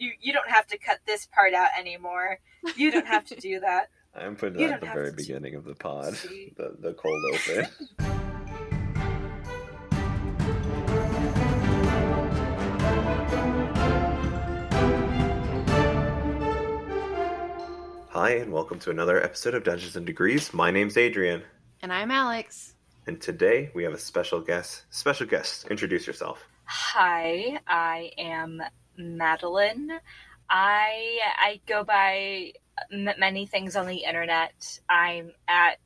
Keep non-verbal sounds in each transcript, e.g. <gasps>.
you you don't have to cut this part out anymore. You don't have to do that. <laughs> I'm putting You that at the very beginning of the pod, See? <laughs> the the cold open. <laughs> Hi, and welcome to another episode of Dungeons and Degrees. My name's Adrian, And I'm Alex. and today we have a special guest. Special guest, introduce yourself. Hi, I am Madeleine. I I go by m- many things on the internet. I'm at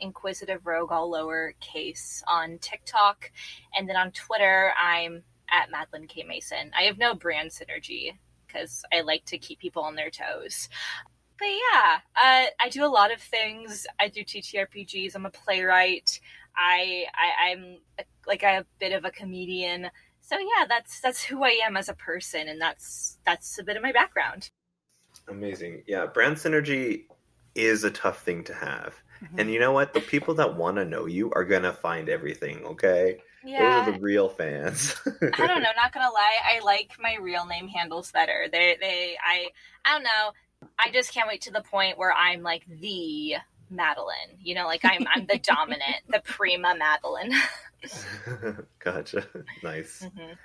Inquisitive Rogue, all lowercase, on TikTok, and then on Twitter, I'm at Madeleine K Mason. I have no brand synergy because I like to keep people on their toes. But yeah, uh, I do a lot of things. I do TTRPGs. I'm a playwright. I, I I'm a, like a bit of a comedian so yeah that's that's who i am as a person and that's that's a bit of my background Amazing. Yeah, brand synergy is a tough thing to have. Mm-hmm. And you know what? The people that want to know you are going to find everything, okay? yeah Those are the real fans. i don't know <laughs> not gonna lie i like my real name handles better they they i i don't know i just can't wait to the point where i'm like the madeleine you know like i'm i'm the <laughs> dominant the prima madeleine <laughs> gotcha. Nice. Mhm.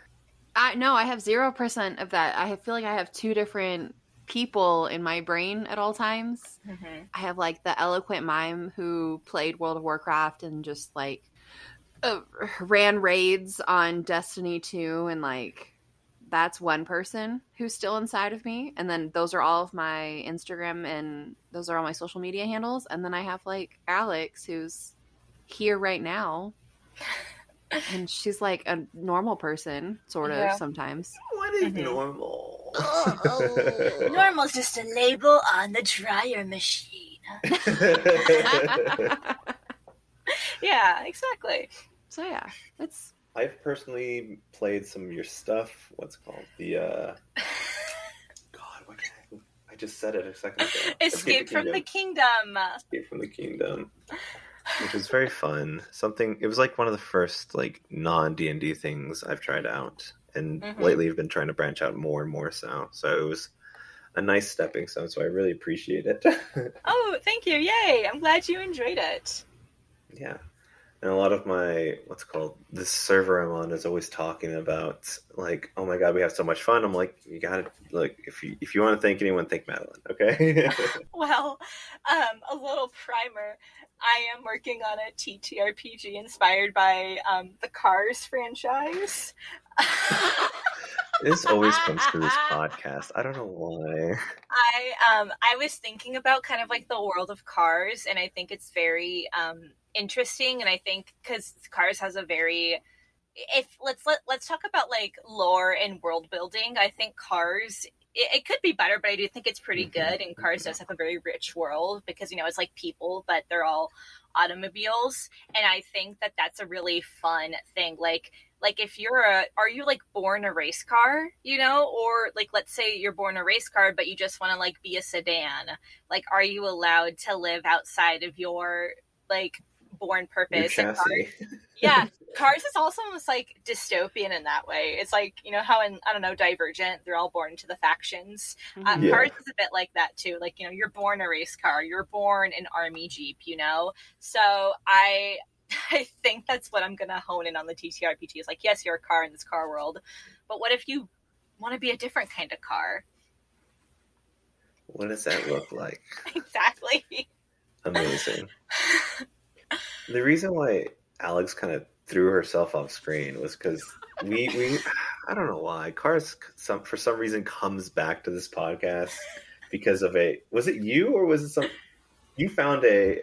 I no, I have zero percent of that. I feel like I have two different people in my brain at all times. Mhm. I have like the eloquent mime who played World of Warcraft and just like uh, ran raids on Destiny 2 and like that's one person who's still inside of me and then those are all of my Instagram and those are all my social media handles and then I have like Alex who's here right now <laughs> and she's like a normal person sort of Yeah. sometimes What is Mhm. normal? <laughs> <laughs> normal's just a label on the dryer machine yeah exactly so yeah it's I've personally played some of your stuff. What's it called the uh <laughs> God, what I, I just said it a second ago. <laughs> escape from the Kingdom. Escape from the Kingdom. Which was very fun. Something it was like one of the first like non D and D things I've tried out. And Mhm. lately I've been trying to branch out more and more so. So it was a nice stepping stone, so I really appreciate it. <laughs> Oh, thank you. Yay. I'm glad you enjoyed it. Yeah. And a lot of my what's called this server I'm on is always talking about like, oh my god, we have so much fun. I'm like, you gotta like if you if you want to thank anyone, thank Madeleine, okay? <laughs> <laughs> Well, um, a little primer. I am working on a TTRPG inspired by um, the Cars franchise. <laughs> this always comes to this <laughs> podcast. I don't know why. I um I was thinking about kind of like the world of Cars, and I think it's very um interesting, and I think because Cars has a very if let's let let's talk about like lore and world building. I think Cars it, it could be better, but I do think it's pretty Mhm. good. And Cars does have a very rich world because you know it's like people, but they're all automobiles, and I think that that's a really fun thing. Like like if you're a are you like born a race car you know? Or like let's say you're born a race car but you just want to like be a sedan. Like are you allowed to live outside of your like born Your purpose And Cars- <laughs> yeah cars is also almost like dystopian in that way. It's like you know how in i don't know divergent they're all born to the factions. Um, Yeah. Cars is a bit like that too. Like you know, you're born a race car, you're born an army jeep. You know, so I <laughs> I think that's what I'm gonna hone in on the TTRPG. Is like, yes, you're a car in this car world, but what if you want to be a different kind of car? What does that look like? <laughs> exactly. Amazing. <laughs> the reason why Alex kind of threw herself off screen was because we we I don't know why cars some for some reason comes back to this podcast because of a was it you or was it some you found a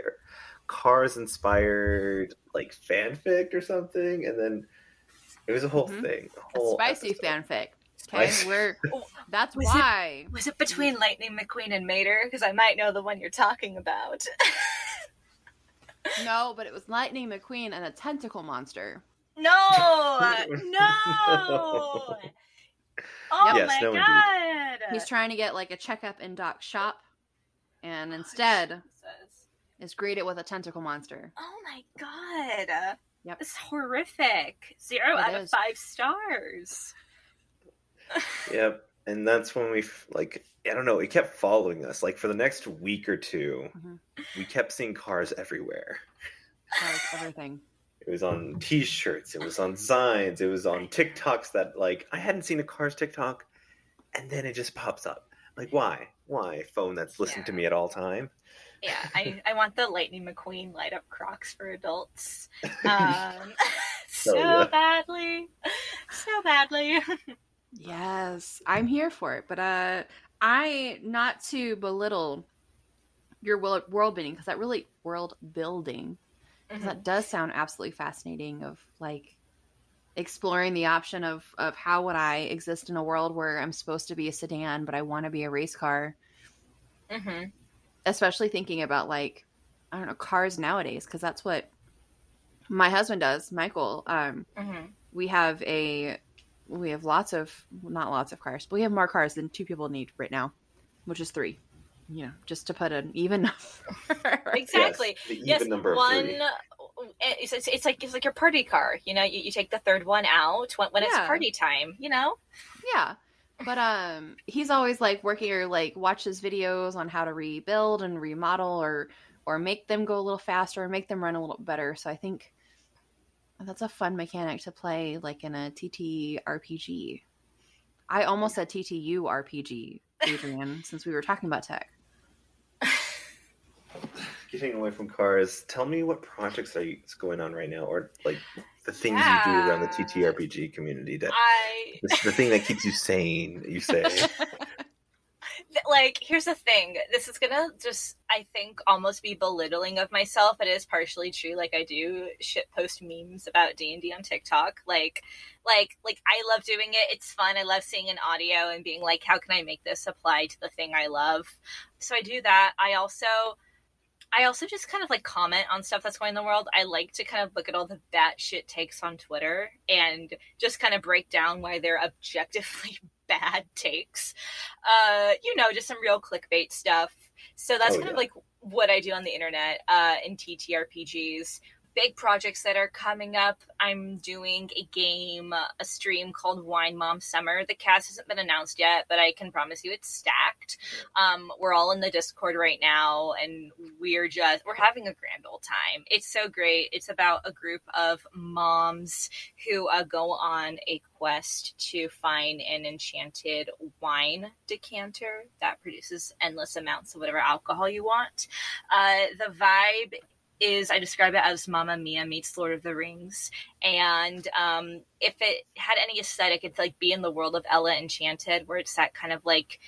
cars inspired like fanfic or something and then it was a whole Mhm. thing a A whole spicy episode. fanfic. <laughs> Okay, Spicy. we're <laughs> that's Was it- why. Was it between Lightning McQueen and Mater? Because I might know the one you're talking about. No, <laughs> but it was Lightning McQueen and a tentacle monster. no, no. Oh Yes, my no, indeed. god. He's trying to get like a checkup in Doc's shop, and instead Jesus. Is greeted with a tentacle monster. Oh my god. Yep. This is horrific. Zero It out of five stars. <laughs> Yep. and that's when we like I don't know. It kept following us. Like for the next week or 2 Mhm. we kept seeing cars everywhere. Cars, everything. It was on T-shirts. It was on signs. It was on TikToks that like I hadn't seen a Cars TikTok, and then it just pops up. Like why? Why phone that's listening to me at all time? Yeah, I, I want the Lightning McQueen light up Crocs for adults. <laughs> Um, <laughs> so yeah. badly, so badly. Yes, I'm here for it. But uh I not to belittle your world, world building because that really world building 'cause Mm-hmm. that does sound absolutely fascinating of like exploring the option of of how would I exist in a world where I'm supposed to be a sedan but I want to be a race car, hmm especially thinking about like I don't know cars nowadays because that's what my husband does, Michael. Um hmm we have a we have lots of not lots of cars but we have more cars than two people need right now which is three you know just to put an even <laughs> number Exactly. Yes, the even Yes, number of one. three. It's, it's, it's like it's like your party car. You know, you, you take the third one out when, when it's party time. You know. yeah but um he's always like working or like watches videos on how to rebuild and remodel or or make them go a little faster or make them run a little better. So i think that's a fun mechanic to play like in a tt rpg i almost said ttu rpg adrian <laughs> since we were talking about tech. Getting away from cars. Tell me what projects are you, going on right now, or like the things you do around the TTRPG community. That I the, the thing that keeps you <laughs> sane. You say. like here's the thing. This is gonna just i think almost be belittling of myself. It is partially true. Like i do shit post memes about d&d on tiktok. Like like like i love doing it. It's fun. I love seeing an audio and being like how can i make this apply to the thing i love? So i do that. I also I also just kind of like comment on stuff that's going in the world. I like to kind of look at all the batshit takes on Twitter and just kind of break down why they're objectively <laughs> bad takes. Uh, you know, just some real clickbait stuff. So that's Oh, kind yeah. of like what I do on the internet uh, in TTRPGs. Big projects that are coming up. I'm doing a game, a stream called Wine Mom Summer. The cast hasn't been announced yet, but I can promise you it's stacked. Um, we're all in the Discord right now, and we're just we're having a grand old time. It's so great. It's about a group of moms who uh, go on a quest to find an enchanted wine decanter that produces endless amounts of whatever alcohol you want. Uh, the vibe is I describe it as Mamma Mia meets Lord of the Rings, and um, if it had any aesthetic, it's like be in the world of Ella Enchanted, where it's that kind of like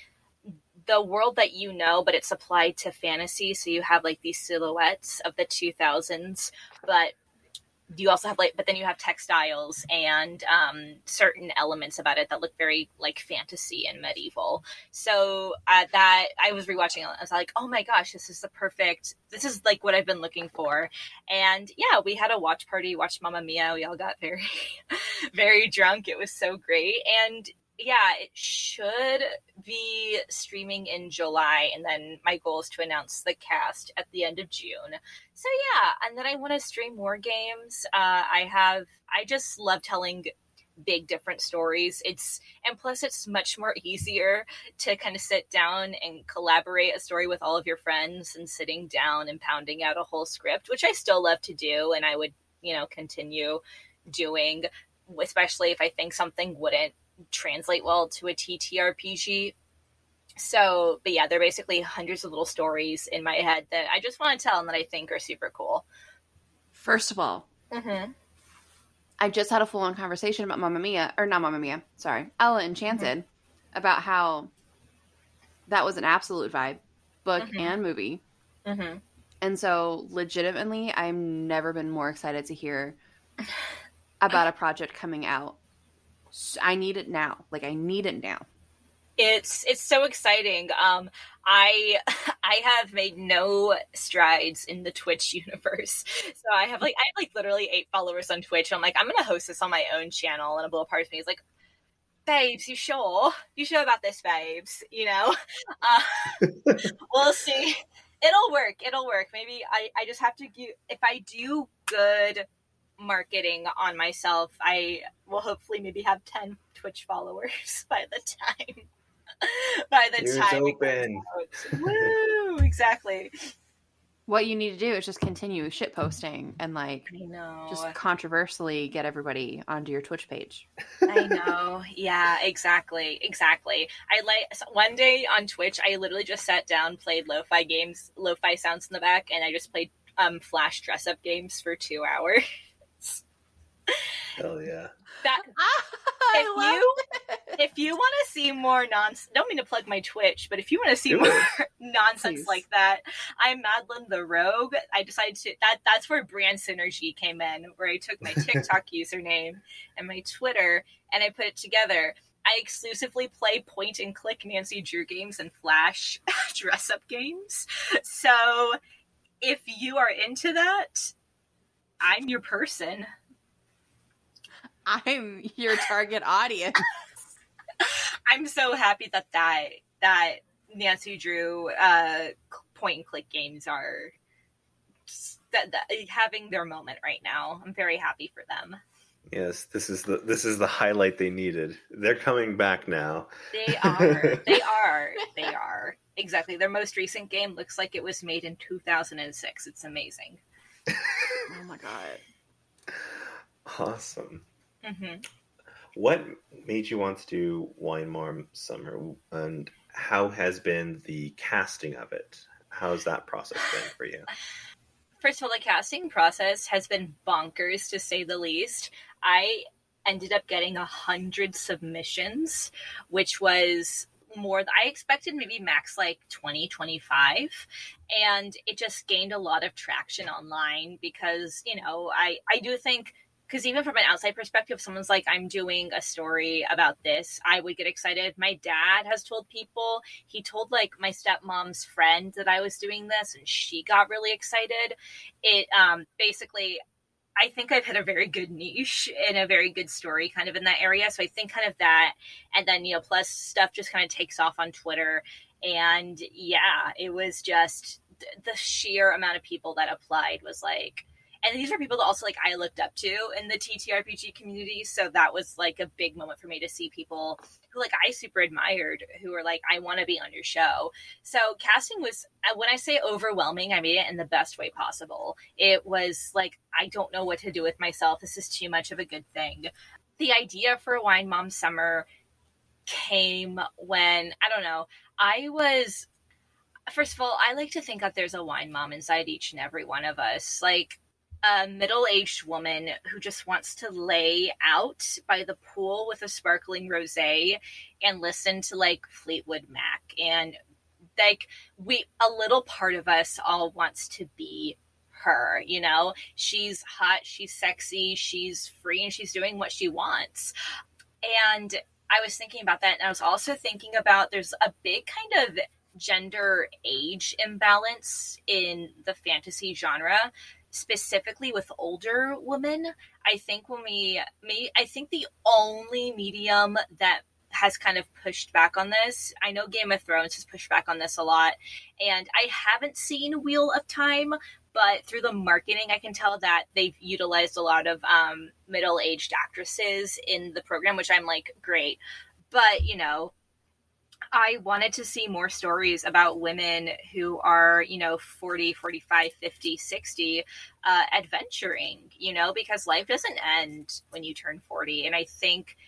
the world that you know, but it's applied to fantasy. So you have like these silhouettes of the 2000s, but you also have like, but then you have textiles and um, certain elements about it that look very like fantasy and medieval. So uh, that I was rewatching it, I was like, oh my gosh, this is the perfect. This is like what I've been looking for. And yeah, we had a watch party, watched Mamma Mia. We all got very, <laughs> very drunk. It was so great, and yeah, it should be streaming in July, and then my goal is to announce the cast at the end of June. So yeah, and then I want to stream more games. Uh, I have, I just love telling big different stories. It's and plus it's much more <laughs> easier to kind of sit down and collaborate a story with all of your friends and sitting down and pounding out a whole script, which I still love to do, and I would you know continue doing, especially if I think something wouldn't translate well to a TTRPG. So, but yeah, they're basically hundreds of little stories in my head that I just want to tell and that I think are super cool. first of all Mm-hmm. I just had a full on conversation about Mamma Mia, or not Mamma Mia, sorry, Ella Enchanted, about how that was an absolute vibe, book Mhm. and movie. Mm-hmm. And so, legitimately, I've never been more excited to hear about a project coming out. I need it now. Like, I need it now. It's it's so exciting. Um, I <laughs> I have made no strides in the Twitch <laughs> universe, so I have like I have like literally eight followers on Twitch. I'm like I'm gonna host this on my own channel, and a little part of me is like, babes, you sure? You sure about this, babes? You know, <laughs> uh, we'll see. It'll work. It'll work. Maybe I I just have to do if I do good marketing on myself, I will hopefully maybe have ten Twitch followers <laughs> by the time. <laughs> by the Ears time it open. <laughs> Woo! Exactly. What you need to do is just continue shit posting and like I know. just controversially get everybody onto your Twitch page. I know. Yeah, exactly. Exactly. I like so one day on Twitch, I literally just sat down, played lo-fi games, lo-fi sounds in the back, and I just played um flash dress up games for 2 hours. Hell yeah. That <laughs> I if love you it. if you want to see more nonsense, don't mean to plug my Twitch, but if you want to see Do more it. <laughs> nonsense Please. like that, I'm Madeleine the Rogue. I decided to that that's where brand synergy came in, where I took my <laughs> TikTok username and my Twitter and I put it together. I exclusively play point and click Nancy Drew games and Flash dress up games. So if you are into that, I'm your person. I'm your target audience. <laughs> I'm so happy that that that Nancy Drew uh, point and click games are just- that, that having their moment right now. I'm very happy for them. Yes, this is the this is the highlight they needed. They're coming back now. They are. <laughs> they are. They are. Exactly. Their most recent game looks like it was made in 2006. It's amazing. oh my god. Awesome. Hmm What made you want to do Wine Mom Summer, and how has been the casting of it? How's that process been for you? First of all, the casting process has been bonkers to say the least. I ended up getting a hundred submissions, which was more than I expected maybe max like 20 25 and it just gained a lot of traction online because you know I I do think because even from an outside perspective someone's like I'm doing a story about this I would get excited my dad has told people he told like my stepmom's friend that I was doing this and she got really excited it um basically I think I've hit a very good niche and a very good story kind of in that area. So I think kind of that. And then, you know, plus stuff just kind of takes off on Twitter. And yeah, it was just th- the sheer amount of people that applied was like, and these are people that also like I looked up to in the TTRPG community. So that was like a big moment for me to see people who like I super admired who were like, I want to be on your show. So casting was uh, when I say overwhelming, I made it in the best way possible. It was like I don't know what to do with myself. This is too much of a good thing. The idea for Wine Mom Summer came when I don't know. I was first of all, I like to think that there's a wine mom inside each and every one of us. Like a middle-aged woman who just wants to lay out by the pool with a sparkling rosé and listen to like Fleetwood Mac and like we a little part of us all wants to be her, you know? She's hot, she's sexy, she's free and she's doing what she wants. And I was thinking about that and I was also thinking about there's a big kind of gender age imbalance in the fantasy genre specifically with older women i think when we me i think the only medium that has kind of pushed back on this i know game of thrones has pushed back on this a lot and i haven't seen wheel of time but through the marketing i can tell that they've utilized a lot of um, middle-aged actresses in the program which i'm like great. But you know I wanted to see more stories about women who are, you know, 40, 45, 50, 60, uh, adventuring, you know, because life doesn't end when you turn 40. And I think,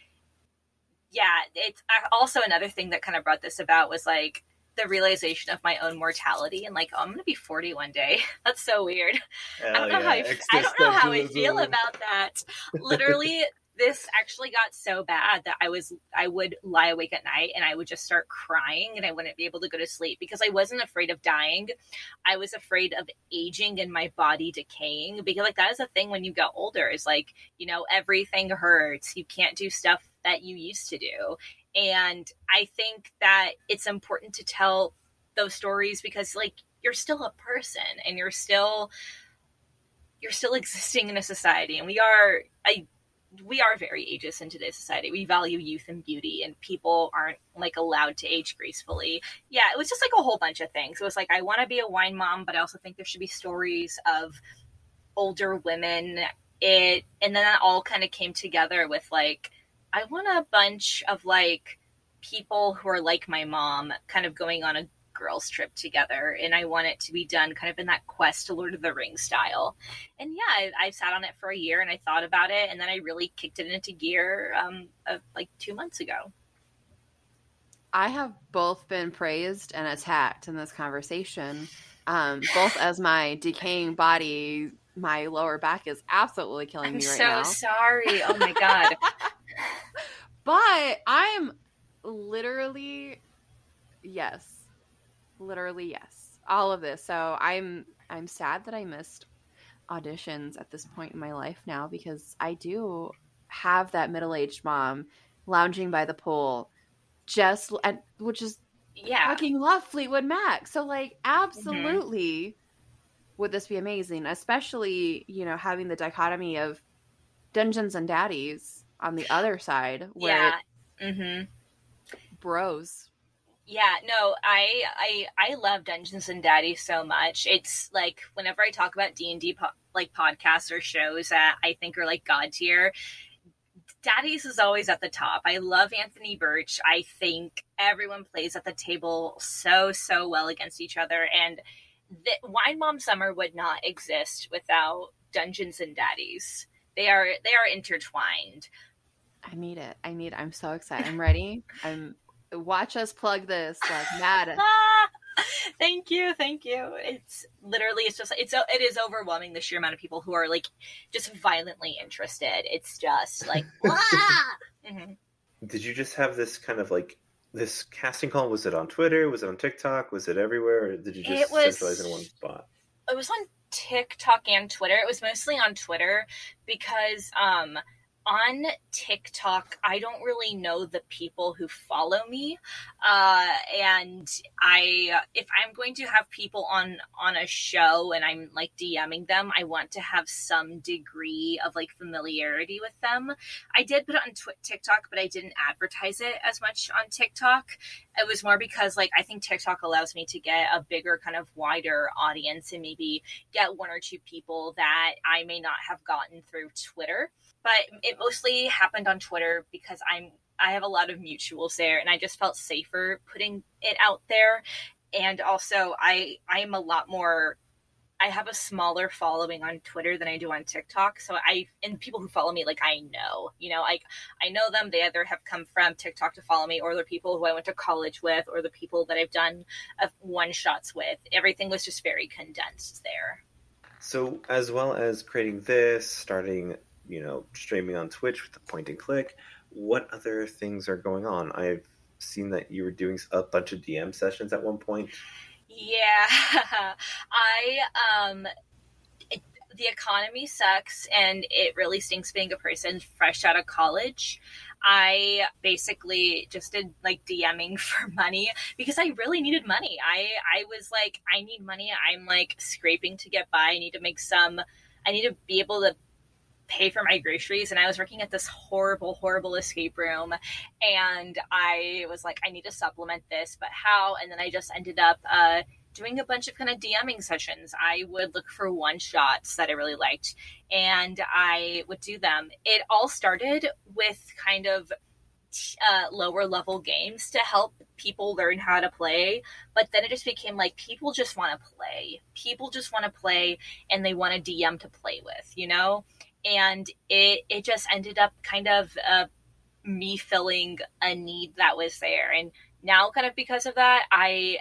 yeah, it's also another thing that kind of brought this about was like the realization of my own mortality and like, oh, I'm going to be 40 one day. <laughs> That's so weird. I don't know how I, I don't know how I feel about that. Literally, this actually got so bad that I was I would lie awake at night and I would just start crying and I wouldn't be able to go to sleep because I wasn't afraid of dying. I was afraid of aging and my body decaying because like that is a thing when you get older is like, you know, everything hurts. You can't do stuff that you used to do. And I think that it's important to tell those stories because like you're still a person and you're still you're still existing in a society and we are I we are very ageist in today's society. We value youth and beauty, and people aren't like allowed to age gracefully. Yeah, it was just like a whole bunch of things. It was like I want to be a wine mom, but I also think there should be stories of older women. It and then that all kind of came together with like I want a bunch of like people who are like my mom kind of going on a girls trip together and i want it to be done kind of in that quest to lord of the rings style and yeah I, have sat on it for a year and i thought about it and then i really kicked it into gear um, uh, like two months ago I have both been praised and attacked in this conversation, um, both as my decaying body, my lower back is absolutely killing i'm me right so now. sorry oh my god <laughs> <laughs> but I'm literally yes. Literally yes. All of this. So I'm I'm sad that I missed auditions at this point in my life now because I do have that middle-aged mom lounging by the pool just and which is yeah fucking love Fleetwood Mac. So like absolutely would this be amazing, especially, you know, having the dichotomy of Dungeons and Daddies on the other side where yeah mm-hmm bros. Yeah, no, I I I love Dungeons and Daddy so much. It's like whenever I talk about D and D like podcasts or shows that I think are like god tier, Daddy's is always at the top. I love Anthony Burch. I think everyone plays at the table so so well against each other, and the, Wine Mom Summer would not exist without Dungeons and Daddies. They are they are intertwined. I need it. I need I'm so excited. I'm ready. <laughs> I'm watch us plug this like mad. <laughs> Thank you, thank you. It's literally it's just it's it is overwhelming the sheer amount of people who are like just violently interested. It's just like! <laughs> Mhm. Did you just have this kind of like this casting call? Was it on Twitter? Was it on TikTok? Was it everywhere? Or did you just It was- centralize in one spot? it was on TikTok and Twitter. It was mostly on Twitter because um on TikTok I don't really know the people who follow me. Uh and I if I'm going to have people on on a show and I'm like DMing them, I want to have some degree of like familiarity with them. I did put it on TikTok, but I didn't advertise it as much on TikTok. It was more because like I think TikTok allows me to get a bigger kind of wider audience and maybe get one or two people that I may not have gotten through Twitter. But it mostly happened on Twitter because I'm I have a lot of mutuals there and I just felt safer putting it out there. And also I I am a lot more I have a smaller following on Twitter than I do on TikTok. So I and people who follow me like I know, you know, like I know them. They either have come from TikTok to follow me, or they're people who I went to college with, or the people that I've done uh, one shots with. Everything was just very condensed there. So, as well as creating this, starting, you know, streaming on Twitch with the point and click, what other things are going on? I've seen that you were doing a bunch of DM sessions at one point. Yeah, <laughs> I um, it, the economy sucks, and it really stinks being a person fresh out of college. I basically just did like DMing <laughs> for money because I really needed money. I I was like, I need money. I'm like scraping to get by. I need to make some. I need to be able to pay for my groceries and I was working at this horrible horrible escape room and I was like I need to supplement this but how and then I just ended up uh doing a bunch of kind of DMing sessions. I would look for one shots that I really liked and I would do them. It all started with kind of uh, lower level games to help people learn how to play. But then it just became like people just want to play. People just want to play and they want a DM to play with, you know? And it, it just ended up kind of uh, me filling a need that was there. And now, kind of because of that, I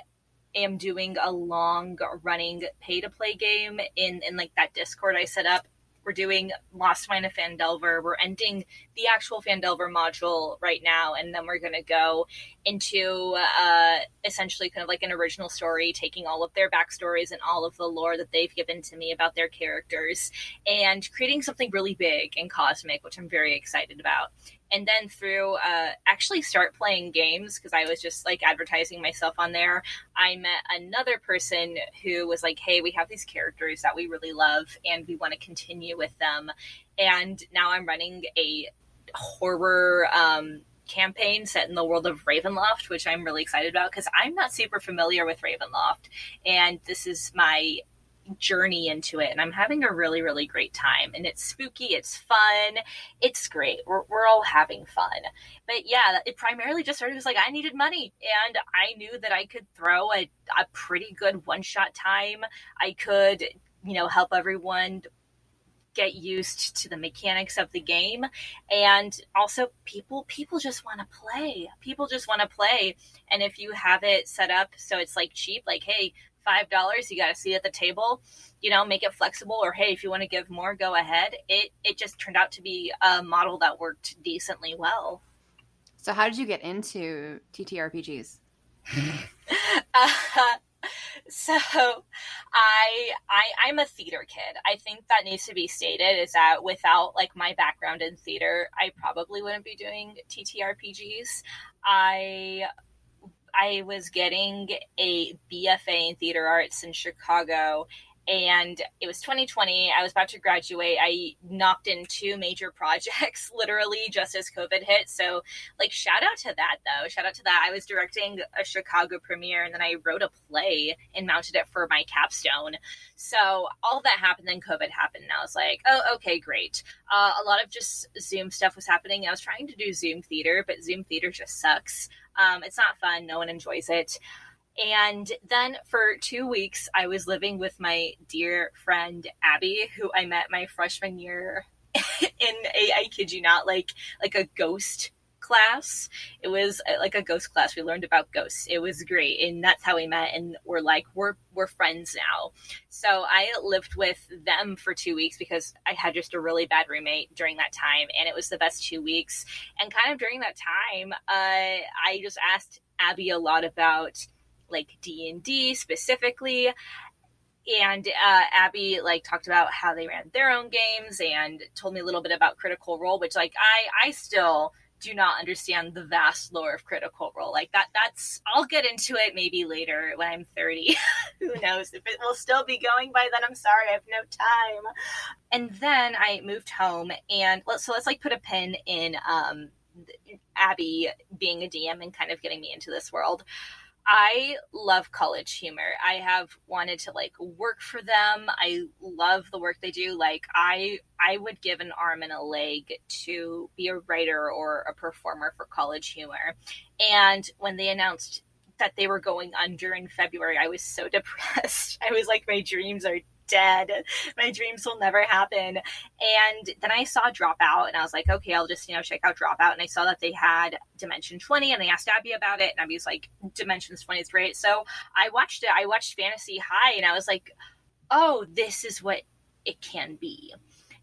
am doing a long running pay to play game in, in like that Discord I set up. We're doing Lost Mine of Phandelver. We're ending the actual Phandelver module right now, and then we're gonna go into uh, essentially kind of like an original story, taking all of their backstories and all of the lore that they've given to me about their characters, and creating something really big and cosmic, which I'm very excited about and then through uh, actually start playing games because I was just like advertising myself on there. I met another person who was like, "Hey, we have these characters that we really love, and we want to continue with them." And now I'm running a horror um, campaign set in the world of Ravenloft, which I'm really excited about because I'm not super familiar with Ravenloft, and this is my journey into it and I'm having a really, really great time. And it's spooky, it's fun, it's great. We're, we're all having fun. But yeah, it primarily just started as like I needed money and I knew that I could throw a, a pretty good one shot time. I could, you know, help everyone get used to the mechanics of the game and also people people just want to play people just want to play and if you have it set up so it's like cheap like hey five dollars you got a seat at the table you know make it flexible or hey if you want to give more go ahead. It it just turned out to be a model that worked decently well. So how did you get into ttrpgs uh, <laughs> so I, I i'm a theater kid. I think that needs to be stated is that without like my background in theater i probably wouldn't be doing ttrpgs i I was getting a BFA in theater arts in Chicago and it was 2020 i was about to graduate. I knocked in two major <laughs> projects literally just as covid hit. So like shout out to that though. Shout out to that. I was directing a chicago premiere and then i wrote a play and mounted it for my capstone. So all that happened then covid happened and i was like oh okay great. Uh, a lot of just zoom stuff was happening. I was trying to do zoom theater but zoom theater just sucks. Um, it's not fun. No one enjoys it. And then for two weeks, I was living with my dear friend Abby, who I met my freshman year <laughs> in a, I kid you not, like like a ghost class. It was uh, like a ghost class. We learned about ghosts. It was great, and that's how we met. And we're like we're we're friends now. So I lived with them for two weeks because I had just a really bad roommate during that time, and it was the best two weeks. And kind of during that time, uh, I just asked Abby a lot about like D and D specifically and uh, Abby like talked about how they ran their own games and told me a little bit about Critical Role, which like I I still do not understand the vast lore of Critical Role. Like that that's I'll get into it maybe later when I'm 30. <laughs> Who knows if it will still be going by then. I'm sorry, I have no time. And then I moved home and let's so let's like put a pin in um Abby being a DM and kind of getting me into this world. I love college humor. I have wanted to like work for them. I love the work they do. Like I I would give an arm and a leg to be a writer or a performer for college humor. And when they announced that they were going under in February, I was so <laughs> depressed. I was like my dreams are dead. My dreams will never happen. And then I saw Dropout and I was like, okay, I'll just, you know, check out Dropout. And I saw that they had Dimension 20 and I asked Abby about it. And Abby was like, Dimensions 20 is great. So I watched it. I watched Fantasy High and I was like, oh, this is what it can be.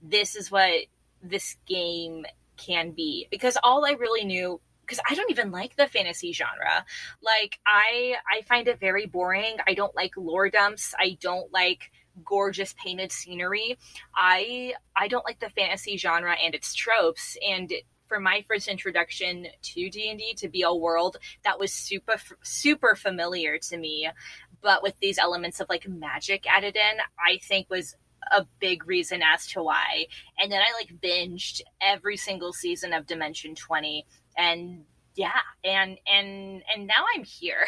This is what this game can be. Because all I really knew because I don't even like the fantasy genre. Like I I find it very boring. I don't like lore dumps. I don't like gorgeous painted scenery. I I don't like the fantasy genre and its tropes and for my first introduction to D&D to BL World that was super super familiar to me but with these elements of like magic added in I think was a big reason as to why. And then I like binged every single season of Dimension 20 and yeah and and and now i'm here.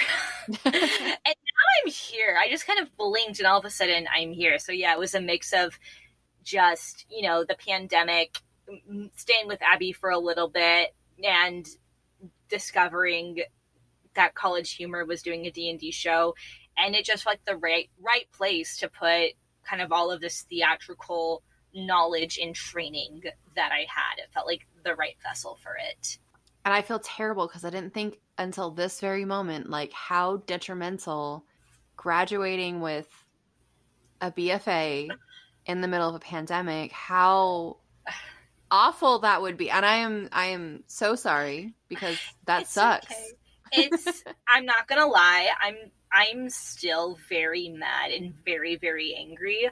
<laughs> And now <laughs> i'm here. I just kind of blinked and all of a sudden i'm here. So yeah it was a mix of just you know the pandemic staying with abby for a little bit and discovering that college humor was doing a d&d show. And it just felt like the right right place to put kind of all of this theatrical knowledge and training that i had. It felt like the right vessel for it and I feel terrible because I didn't think until this very moment, like how detrimental graduating with a BFA in the middle of a pandemic, how awful that would be. And I am, I am so sorry because <laughs> that it's sucks. Okay. It's, <laughs> I'm not gonna lie, I'm, I'm still very mad and very, very angry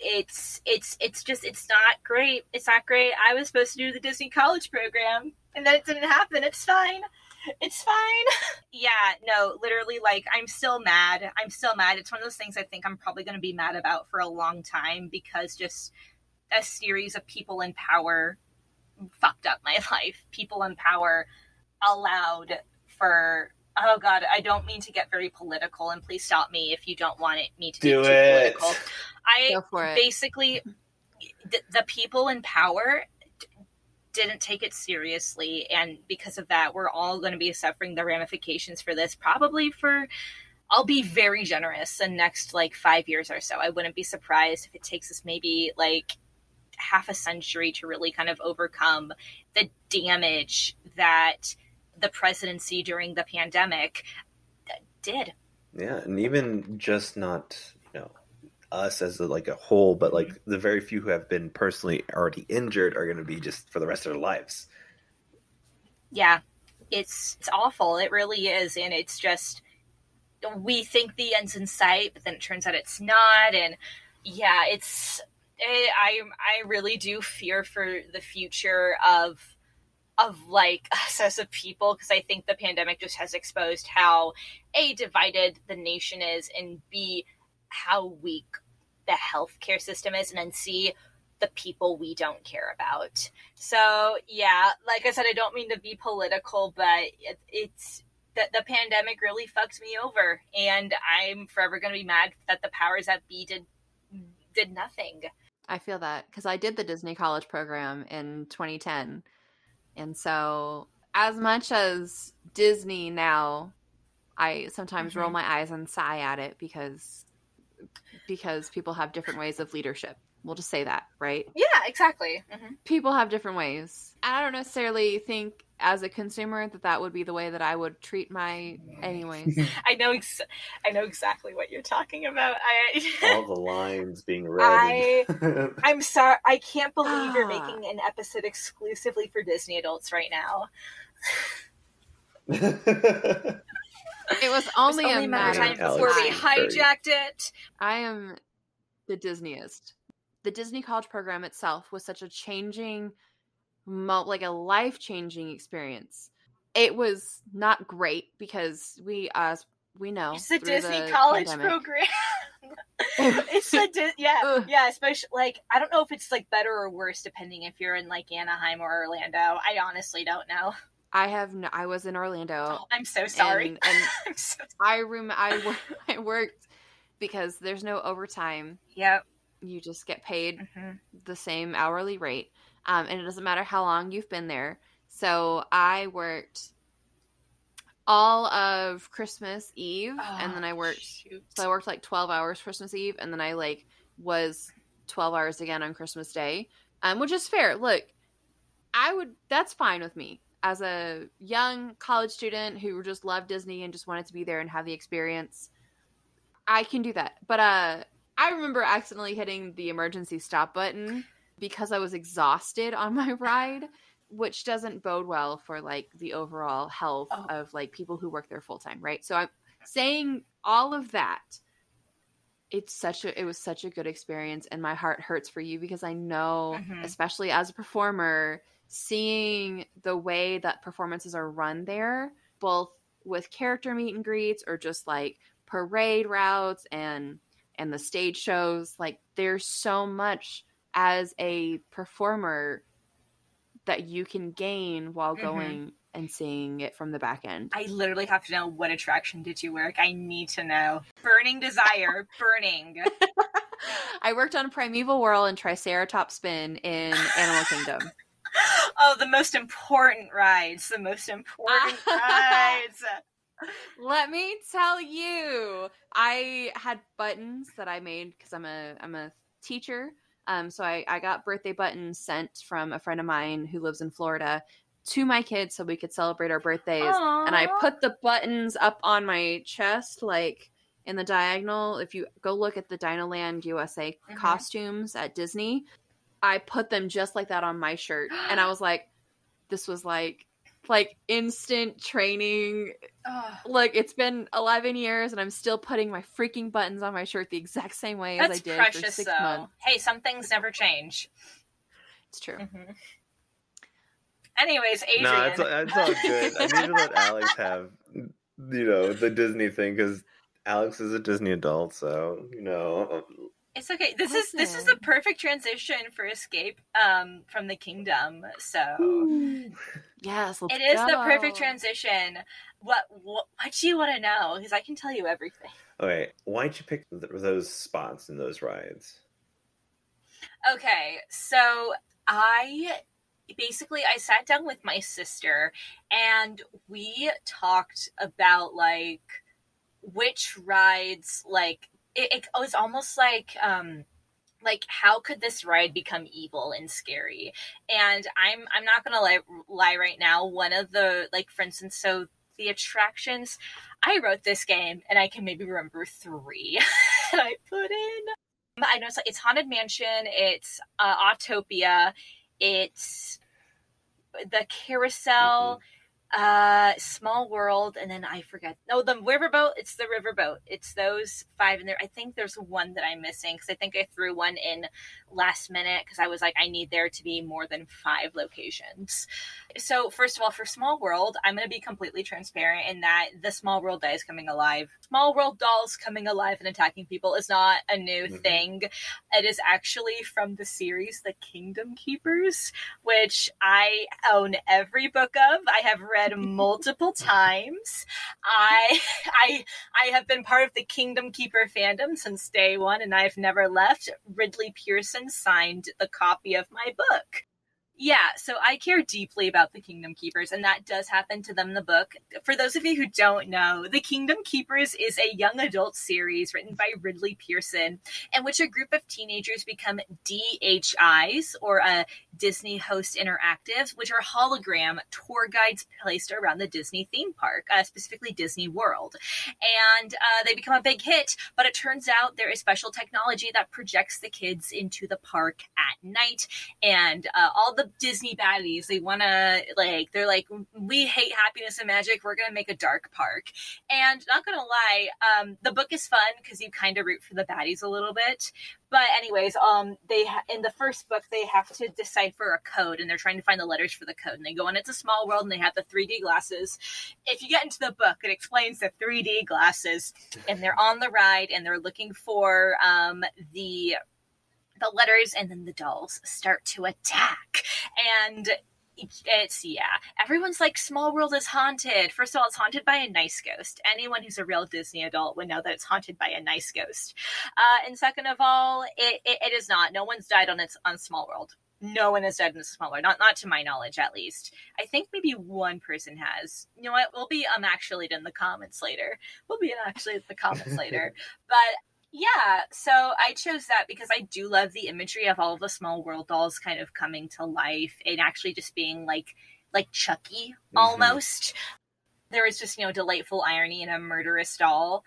it's it's it's just it's not great. It's not great. I was supposed to do the Disney College program and then it didn't happen. It's fine. It's fine. <laughs> yeah, no, literally like I'm still mad. I'm still mad. It's one of those things I think I'm probably going to be mad about for a long time because just a series of people in power fucked up my <laughs> life. People in power allowed for oh god, I don't mean to get very political, and please stop me if you don't want it, me to Do be too it. political. I Go for it. basically the, the people in power d- didn't take it seriously and because of that we're all going to be suffering the ramifications for this probably for i'll be very generous the next like five years or so i wouldn't be surprised if it takes us maybe like half a century to really kind of overcome the damage that the presidency during the pandemic did. Yeah, and even just not, you know, us as a, like a whole, but like the very few who have been personally already injured are going to be just for the rest of their lives. yeah it's it's awful. It really is and it's just we think the end's in sight but then it turns out it's not and yeah it's eh, i i really do fear for the future of of like us as a people because i think the pandemic just has exposed how a divided the nation is and b how weak the healthcare system is and then c the people we don't care about so yeah, like I said, I don't mean to be political, but it, it's the, the pandemic really fucked me over, and I'm forever to be mad that the powers that be did did nothing. I feel that because I did the Disney College program in 2010. And so, as much as Disney now, I sometimes roll Mhm. my eyes and sigh at it because because people have different ways of leadership. We'll just say that, right? Yeah, exactly. hmm People have different ways. I don't necessarily think as a consumer that that would be the way that I would treat my anyways. <laughs> I know, ex- I know exactly what you're talking about. I, <laughs> All the lines being read. I- <laughs> I'm sorry, I can't believe you're Ah. making an episode exclusively for Disney adults right now. It was only, It's a matter of time before we hijacked it. I am the Disneyest. The Disney College program itself was such a changing, mo- like a life changing experience. It was not great because we, as we know, It's the through Disney College pandemic- program. <laughs> it's the Di- yeah <laughs> yeah especially like I don't know if it's like better or worse depending if you're in like Anaheim or Orlando. I honestly don't know. I have, no, I was in Orlando. Oh, I'm so sorry. And, and <laughs> I'm so I rem- I, I worked because there's no overtime. yep. You just get paid hmm the same hourly rate, um, and it doesn't matter how long you've been there. So I worked all of Christmas Eve, and then I worked. Shoot. So I worked like twelve hours Christmas Eve, and then I like was twelve hours again on Christmas Day, um, which is fair. Look, I would. That's fine with me as a young college student who just loved Disney and just wanted to be there and have the experience. I can do that, but uh, I remember accidentally hitting the emergency stop button because I was exhausted on my ride, which doesn't bode well for like the overall health Oh. of like people who work there full time, right? So I'm saying all of that. It's such a it was such a good experience and my heart hurts for you because I know Mhm. especially as a performer seeing the way that performances are run there both with character meet and greets or just like parade routes and and the stage shows like there's so much as a performer that you can gain while Mhm. going and seeing it from the back end. I literally have to know what attraction did you work. I need to know. Burning desire, <laughs> burning. <laughs> I worked on Primeval Whirl and Triceratops Spin in Animal Kingdom. <laughs> Oh, the most important rides. The most important rides. Let me tell you, I had buttons that I made because I'm a I'm a teacher. Um, so I, I got birthday buttons sent from a friend of mine who lives in Florida to my kids so we could celebrate our birthdays. And I put the buttons up on my chest, like in the diagonal. If you go look at the Dinoland USA Mhm. costumes at Disney, I put them just like that on my shirt. And I <gasps> was like, this was like like instant training Ugh. Look, it's been 11 years and I'm still putting my freaking buttons on my shirt the exact same way as I did precious, for six though. months. Hey, some things never change. It's true. Mhm. Anyways, Adrian. no, it's, it's all good. I need to let Alex have, you know, the Disney thing because Alex is a Disney adult, so you know. It's okay. This is this is the perfect transition for escape um from the kingdom. So Yes, it is go. the perfect transition. What, what what do you want to know? Because I can tell you everything. Okay, why'd you pick th- those spots and those rides? Okay, so I basically I sat down with my sister and we talked about like which rides like it, it was almost like um like how could this ride become evil and scary? And i'm i'm not gonna lie, lie right now. One of the like for instance so the attractions i wrote this game and i can maybe remember three <laughs> that i put in. I know it's, it's haunted mansion it's uh, autopia it's the carousel mm-hmm uh small world and then i forget. No the riverboat it's the riverboat it's those five and there. I think there's one that i'm missing because i think i threw one in last minute because i was like i need there to be more than five locations. So first of all for small world i'm going to be completely transparent in that the small world day is coming alive small world dolls coming alive and attacking people is not a new mm-hmm. thing. It is actually from the series the kingdom keepers which i own every book of. I have read read multiple times. I I I have been part of the Kingdom Keeper fandom since day one, and I've never left. Ridley Pearson signed the copy of my book. Yeah, so I care deeply about the Kingdom Keepers, and that does happen to them in the book. For those of you who don't know, The Kingdom Keepers is a young adult series written by Ridley Pearson, in which a group of teenagers become DHIs, or a Disney Host Interactives, which are hologram tour guides placed around the Disney theme park, uh, specifically Disney World. And uh, they become a big hit, but it turns out there is special technology that projects the kids into the park at night, and uh, all the Disney baddies. They want to like they're like we hate happiness and magic. We're gonna make a dark park. And not gonna lie, um, the book is fun because you kind of root for the baddies a little bit. But anyways, um, they ha- in the first book they have to decipher a code and they're trying to find the letters for the code. And they go on It's a Small World and they have the 3D glasses. If you get into the book, it explains the 3D glasses, and they're on the ride and they're looking for um the the letters and then the dolls start to attack. And it's yeah everyone's like small world is haunted. First of all it's haunted by a nice ghost. Anyone who's a real disney adult would know that it's haunted by a nice ghost. Uh, and second of all it, it, it is not. No one's died on its on small world. No one has died in small world. Not not to my knowledge at least. I think maybe one person has. You know what? We'll be um actually in the comments later. We'll be actually in the comments later. <laughs> But yeah, so I chose that because I do love the imagery of all of the small world dolls kind of coming to life and actually just being like like Chucky mm-hmm. almost. There was just, you know, delightful irony in a murderous doll.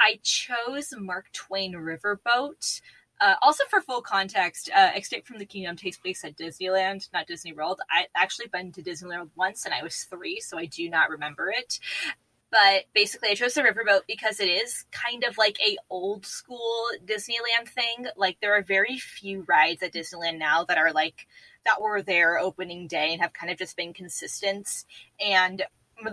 I chose Mark Twain Riverboat. Uh, also, for full context, uh, Escape from the Kingdom takes place at Disneyland, not Disney World. I actually been to Disneyland once, and I was three, so I do not remember it. But basically, I chose the riverboat because it is kind of like a old school Disneyland thing. Like there are very few rides at Disneyland now that are like that were there opening day and have kind of just been consistent. And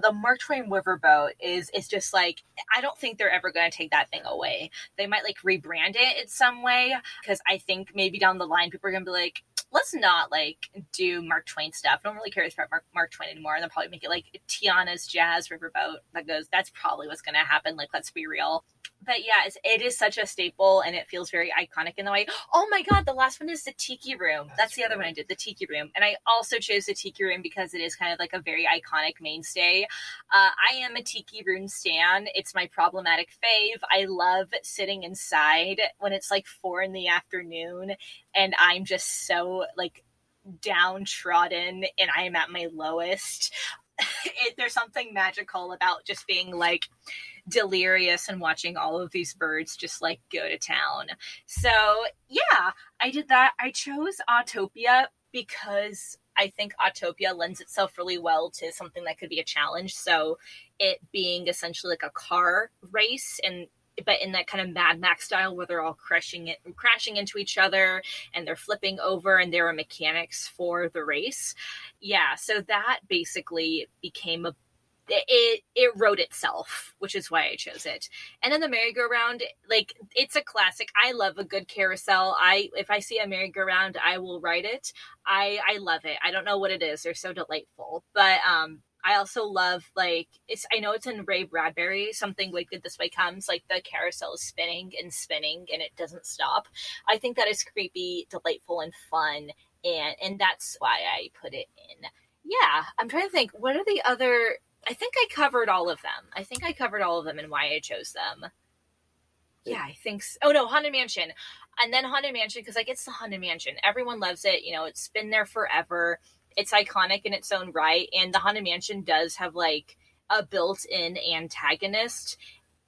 the Mark Twain Riverboat is is just like I don't think they're ever going to take that thing away. They might like rebrand it in some way because I think maybe down the line people are going to be like, let's not like do Mark Twain stuff. I don't really cares about Mark, Mark Twain anymore. And they'll probably make it like Tiana's Jazz Riverboat that goes. That's probably what's going to happen. Like, let's be real but yeah, it's, it is such a staple and it feels very iconic in the way. Oh my god, the last one is the Tiki Room. That's, That's the other one I did, the Tiki Room. And I also chose the Tiki Room because it is kind of like a very iconic mainstay. Uh, I am a Tiki Room stan. It's my problematic fave. I love sitting inside when it's like four in the afternoon and I'm just so like downtrodden and I am at my lowest. <laughs> it, there's something magical about just being like delirious and watching all of these birds just like go to town. So, yeah, I did that. I chose Autopia because I think Autopia lends itself really well to something that could be a challenge. So, it being essentially like a car race and but in that kind of Mad Max style where they're all crashing it crashing into each other and they're flipping over and there are mechanics for the race. Yeah, so that basically became a it it wrote itself, which is why I chose it. And then the merry-go-round, like it's a classic. I love a good carousel. I if I see a merry-go-round, I will ride it. I I love it. I don't know what it is. They're so delightful. But um I also love like it's I know it's in Ray Bradbury, something wicked this way comes, like the carousel is spinning and spinning and it doesn't stop. I think that is creepy, delightful and fun and and that's why I put it in. Yeah, I'm trying to think what are the other I think I covered all of them. I think I covered all of them and why I chose them. Yeah, I think so. Oh no, Haunted Mansion. And then Haunted Mansion because like it's the Haunted Mansion. Everyone loves it. You know, it's been there forever. It's iconic in its own right. And the Haunted Mansion does have like a built-in antagonist.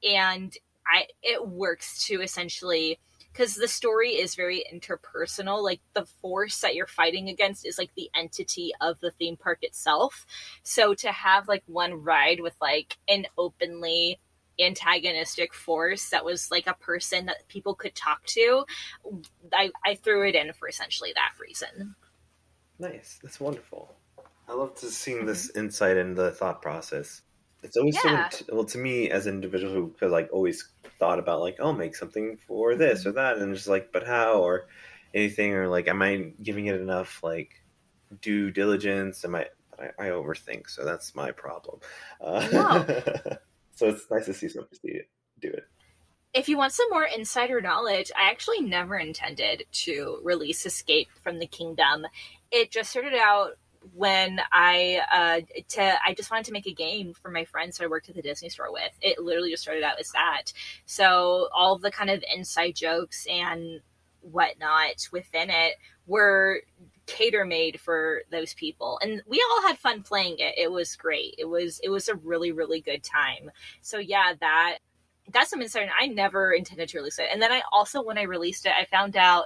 And I it works to essentially because the story is very interpersonal. Like the force that you're fighting against is like the entity of the theme park itself. So to have like one ride with like an openly antagonistic force that was like a person that people could talk to, I, I threw it in for essentially that reason. Nice. That's wonderful. I love to seeing mm-hmm. this insight and the thought process. It's always yeah. so well to me as an individual who could like always thought about like, oh, make something for this mm-hmm. or that, and just like, but how or anything or like, am I giving it enough like due diligence? Am I? I, I overthink, so that's my problem. Uh, no. <laughs> so it's nice to see somebody do it. If you want some more insider knowledge, I actually never intended to release Escape from the Kingdom. It just started out when I uh, to I just wanted to make a game for my friends who I worked at the Disney store with. It literally just started out as that. So all the kind of inside jokes and whatnot within it were cater made for those people. And we all had fun playing it. It was great. It was it was a really really good time. So yeah that that's some insight i never intended to release it. And then i also when i released it i found out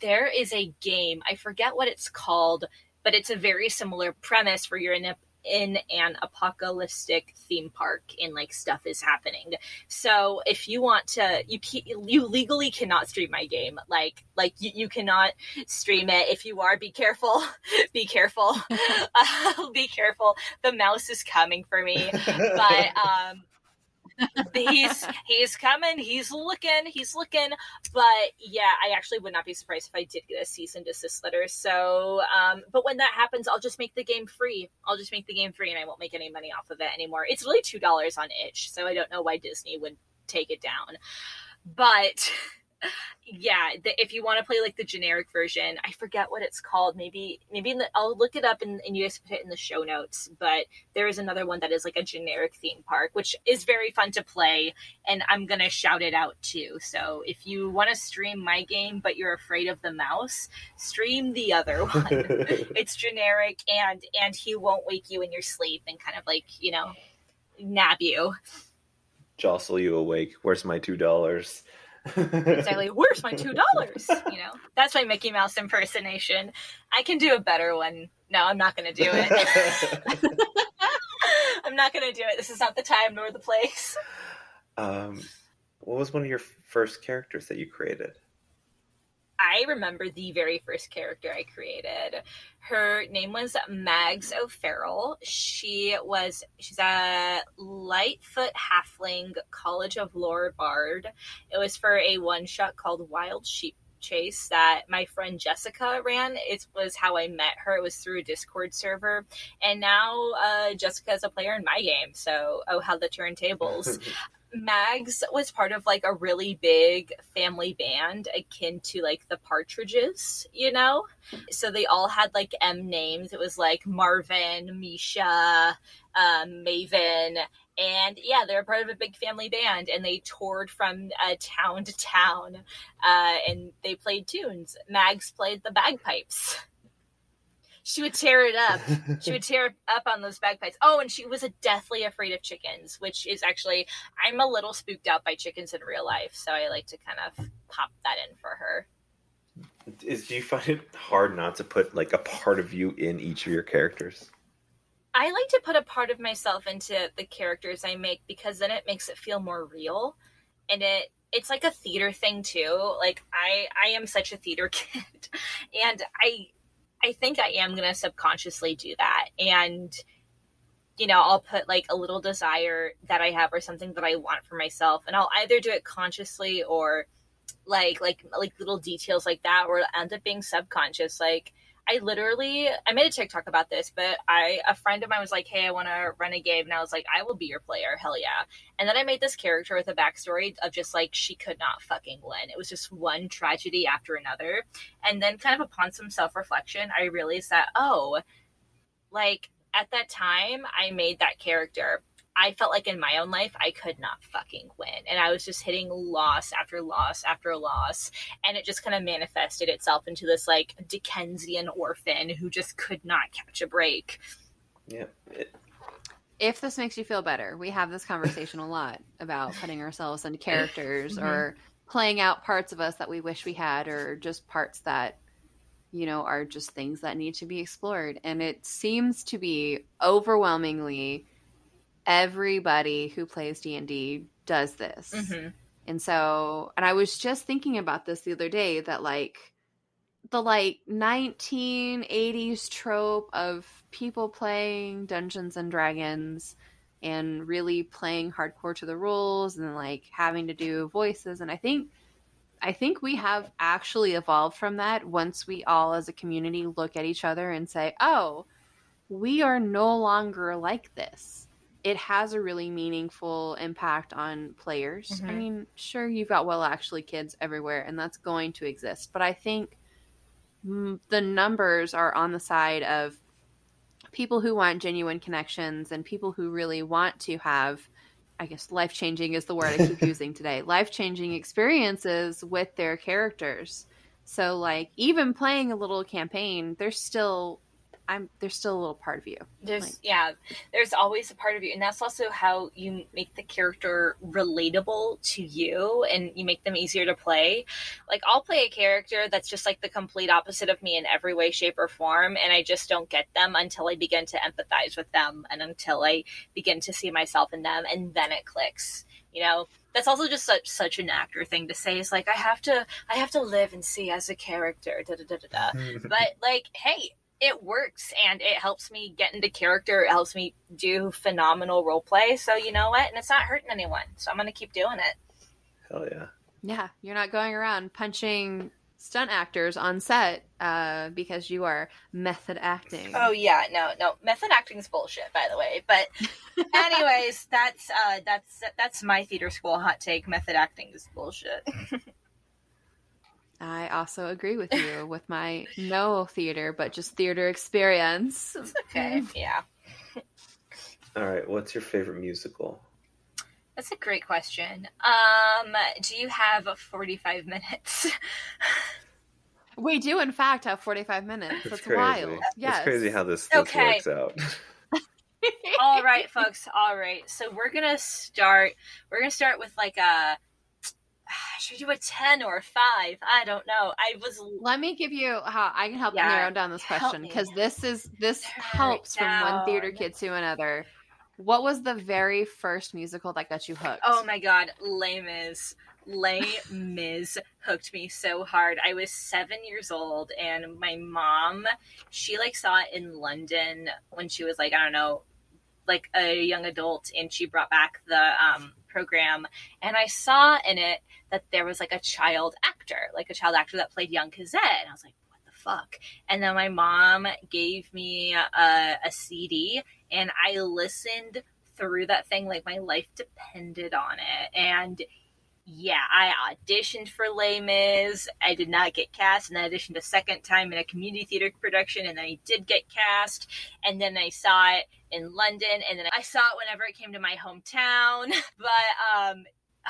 there is a game i forget what it's called but it's a very similar premise where you're in a in an apocalyptic theme park and like stuff is happening. So if you want to, you you legally cannot stream my game. Like like you, you cannot stream it. If you are, be careful. <laughs> be careful. <laughs> uh, be careful. The mouse is coming for me. <laughs> But um, he's he's coming. He's looking. He's looking. But yeah, I actually would not be surprised if I did get a cease and desist letter. So, um, but when that happens, I'll just make the game free. I'll just make the game free, and I won't make any money off of it anymore. It's really two dollars on itch, so I don't know why Disney would take it down. But <laughs> yeah, the, if you want to play like the generic version, I forget what it's called. Maybe maybe the, I'll look it up and, and you guys put it in the show notes. But there is another one that is like a generic theme park, which is very fun to play, and I'm gonna shout it out too. So if you want to stream my game but you're afraid of the mouse, stream the other <laughs> one. <laughs> it's generic and and he won't wake you in your sleep and kind of like you know nab you, jostle you awake. Where's my two dollars? Exactly. <laughs> Where's my two dollars? You know, that's my Mickey Mouse impersonation. I can do a better one. No, I'm not going to do it. <laughs> I'm not going to do it. This is not the time nor the place. Um, what was one of your first characters that you created? I remember the very first character I created. Her name was Mags O'Farrell. She was she's a Lightfoot Halfling College of Lore Bard. It was for a one shot called Wild Sheep chase that my friend Jessica ran. It was how I met her. It was through a Discord server. And now uh, Jessica is a player in my game. So, oh, how the turntables. <laughs> Mags was part of like a really big family band akin to like the Partridges, you know? So they all had like M names. It was like Marvin, Misha, um, Maven. And yeah, they're part of a big family band and they toured from uh, town to town uh, and they played tunes. Mags played the bagpipes <laughs> she would tear it up. she would <laughs> tear up on those bagpipes. Oh, and she was a deathly afraid of chickens, which is actually I'm a little spooked out by chickens in real life, so I like to kind of pop that in for her. Is do you find it hard not to put like a part of you in each of your characters? I like to put a part of myself into the characters I make because then it makes it feel more real and it it's like a theater thing too. Like I I am such a theater <laughs> kid and I I think I am going to subconsciously do that. And you know, I'll put like a little desire that I have or something that I want for myself, and I'll either do it consciously or like like like little details like that, or end up being subconscious. Like I literally I made a TikTok about this, but I a friend of mine was like, "Hey, I want to run a game," and I was like, "I will be your player, hell yeah!" And then I made this character with a backstory of just like she could not fucking win. It was just one tragedy after another, and then kind of upon some self reflection, I realized that oh, like at that time I made that character I felt like in my own life, I could not fucking win. And I was just hitting loss after loss after loss. And it just kind of manifested itself into this like Dickensian orphan who just could not catch a break. Yeah. It, if this makes you feel better, we have this conversation a lot about putting ourselves into characters mm-hmm. or playing out parts of us that we wish we had or just parts that you know are just things that need to be explored and it seems to be overwhelmingly everybody who plays D&D does this. Mm-hmm. And so, and I was just thinking about this the other day that like the like 1980s trope of people playing Dungeons and Dragons and really playing hardcore to the rules and like having to do voices and I think I think we have actually evolved from that once we all as a community look at each other and say, "Oh, we are no longer like this." It has a really meaningful impact on players. Mm-hmm. I mean, sure, you've got well actually kids everywhere, and that's going to exist. But I think the numbers are on the side of people who want genuine connections and people who really want to have, I guess, life changing is the word I keep <laughs> using today life changing experiences with their characters. So, like, even playing a little campaign, there's still I'm there's still a little part of you. There's like, yeah, there's always a part of you, and that's also how you make the character relatable to you, and you make them easier to play. Like I'll play a character that's just like the complete opposite of me in every way, shape, or form, and I just don't get them until I begin to empathize with them, and until I begin to see myself in them, and then it clicks. You know, that's also just such such an actor thing to say. It's like I have to I have to live and see as a character. Da, da, da, da, da. <laughs> but like, hey, it works and it helps me get into character. It helps me do phenomenal role play. So you know what? And it's not hurting anyone. So I'm gonna keep doing it. Hell yeah. Yeah, you're not going around punching stunt actors on set uh, because you are method acting. Oh yeah, no, no, method acting is bullshit, by the way. But <laughs> anyways, that's uh, that's that's my theater school hot take. Method acting is bullshit. <laughs> I also agree with you with my no theater, but just theater experience. It's okay. Yeah. All right. What's your favorite musical? That's a great question. Um, do you have 45 minutes? <laughs> we do, in fact, have 45 minutes. That's, That's wild. Yes. It's crazy how this, this okay. works out. <laughs> all right, folks. All right. So we're going to start, we're going to start with like a, <sighs> should we do a 10 or a 5 i don't know. I was let me give you how i can help yeah, narrow down this question because this is this helps from one theater kid to another. What was the very first musical that got you hooked? Oh my god Les Mis. Les Mis hooked me so hard. I was seven years old, and my mom, she like saw it in London when she was like, I don't know, like a young adult, and she brought back the um, program. And I saw in it that there was like a child actor, like a child actor that played young Cosette. And I was like, what the fuck? And then my mom gave me a, a CD and I listened through that thing like my life depended on it. And yeah, I auditioned for Les Mis. I did not get cast, and I auditioned a second time in a community theater production, and I did get cast. And then I saw it in London, and then I saw it whenever it came to my hometown. <laughs> But um,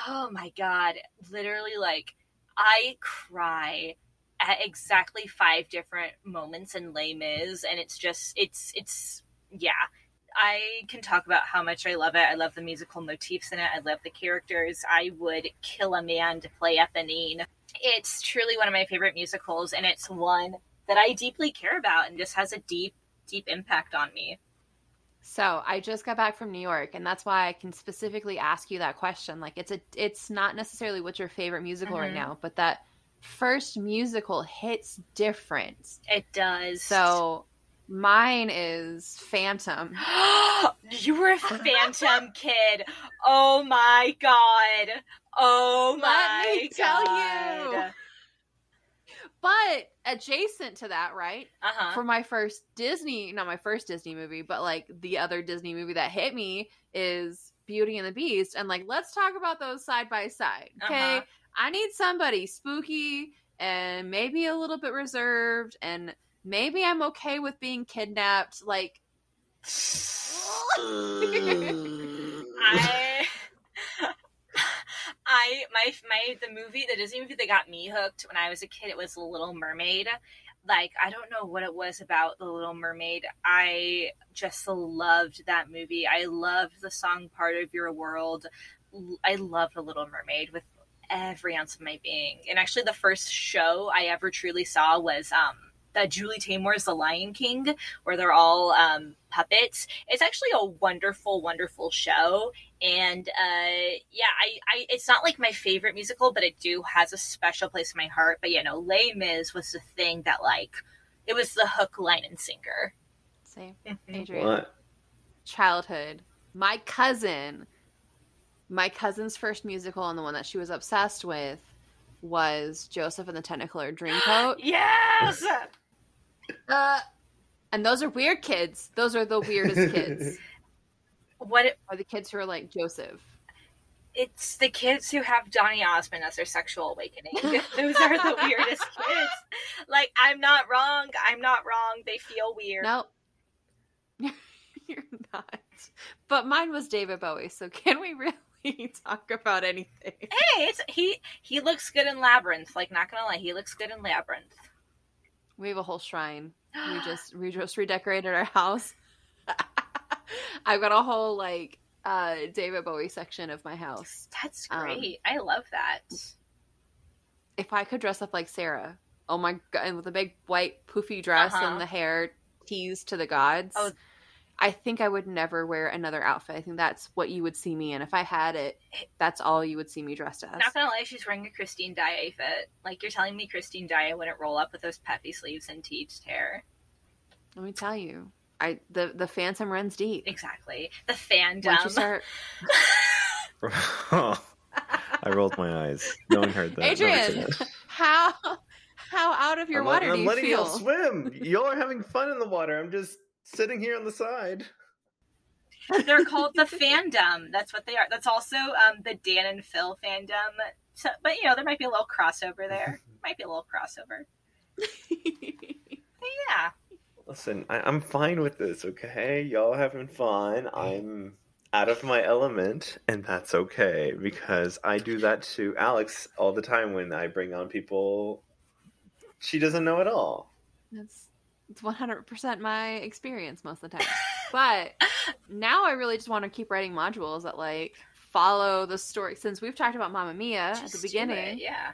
oh my god, literally like I cry at exactly five different moments in Les Mis, and it's just it's it's yeah. I can talk about how much I love it. I love the musical motifs in it. I love the characters. I would kill a man to play Eponine. It's truly one of my favorite musicals, and it's one that I deeply care about and just has a deep, deep impact on me. So I just got back from New York, and that's why I can specifically ask you that question. Like, it's a, it's not necessarily what's your favorite musical mm-hmm. right now, but that first musical hits different. It does. So Mine is Phantom. <gasps> you were a Phantom <laughs> kid. Oh my god. Oh my Let me tell you. But adjacent to that, right? Uh-huh. For my first Disney, not my first Disney movie, but like the other Disney movie that hit me is Beauty and the Beast. And like, let's talk about those side by side. Okay. Uh-huh. I need somebody spooky and maybe a little bit reserved and maybe I'm okay with being kidnapped. Like, <laughs> I I my my the movie the Disney movie that got me hooked when I was a kid it was The Little Mermaid. Like I don't know what it was about The Little Mermaid. I just loved that movie. I loved the song Part of Your World. I loved The Little Mermaid with every ounce of my being. And actually the first show I ever truly saw was um the Julie Taymor's The Lion King, where they're all um, puppets. It's actually a wonderful, wonderful show. And uh, yeah, I, I, it's not like my favorite musical, but it do has a special place in my heart. But you know, Les Mis was the thing that like it was the hook, line, and sinker. say, Adrian, What? childhood. My cousin, my cousin's first musical and the one that she was obsessed with was Joseph and the Technicolor Dreamcoat. <gasps> yes. Uh, and those are weird kids. Those are the weirdest kids. <laughs> What it, Are the kids who are like Joseph. it's the kids who have Donny Osmond as their sexual awakening. <laughs> <laughs> Those are the weirdest kids. Like I'm not wrong. I'm not wrong. They feel weird. No, <laughs> you're not. But mine was David Bowie. So can we really talk about anything? Hey, it's he. He looks good in Labyrinth. Like not gonna lie, he looks good in Labyrinth. We have a whole shrine. We <gasps> just we just redecorated our house. <laughs> I've got a whole like uh David Bowie section of my house. That's Um, great. I love that. If I could dress up like Sarah, oh my god, and with a big white poofy dress Uh-huh. and the hair teased to the gods. Oh. I think I would never wear another outfit. I think that's what you would see me in. If I had it, that's all you would see me dressed as. Not gonna lie, she's wearing a Christine Daae fit. Like you're telling me Christine Daae wouldn't roll up with those puffy sleeves and teased hair. Let me tell you, I the the phantom runs deep. Exactly. The Once you fandom. start, <laughs> <laughs> I rolled my eyes. No one heard that. Adrian, said that. how how out of your I'm, water I'm do you letting feel? y'all swim. Y'all are having fun in the water. I'm just sitting here on the side. They're called the <laughs> fandom. That's what they are. That's also um, the Dan and Phil phandom. So, but you know, there might be a little crossover there. Might be a little crossover. But yeah. Listen, I, I'm fine with this, okay? Y'all having fun. I'm out of my element, and that's okay because I do that to Alex all the time when I bring on people she doesn't know at all. That's it's one hundred percent my experience most of the time. But now I really just want to keep writing modules that like follow the story. Since we've talked about Mamma Mia at the beginning, it, Yeah.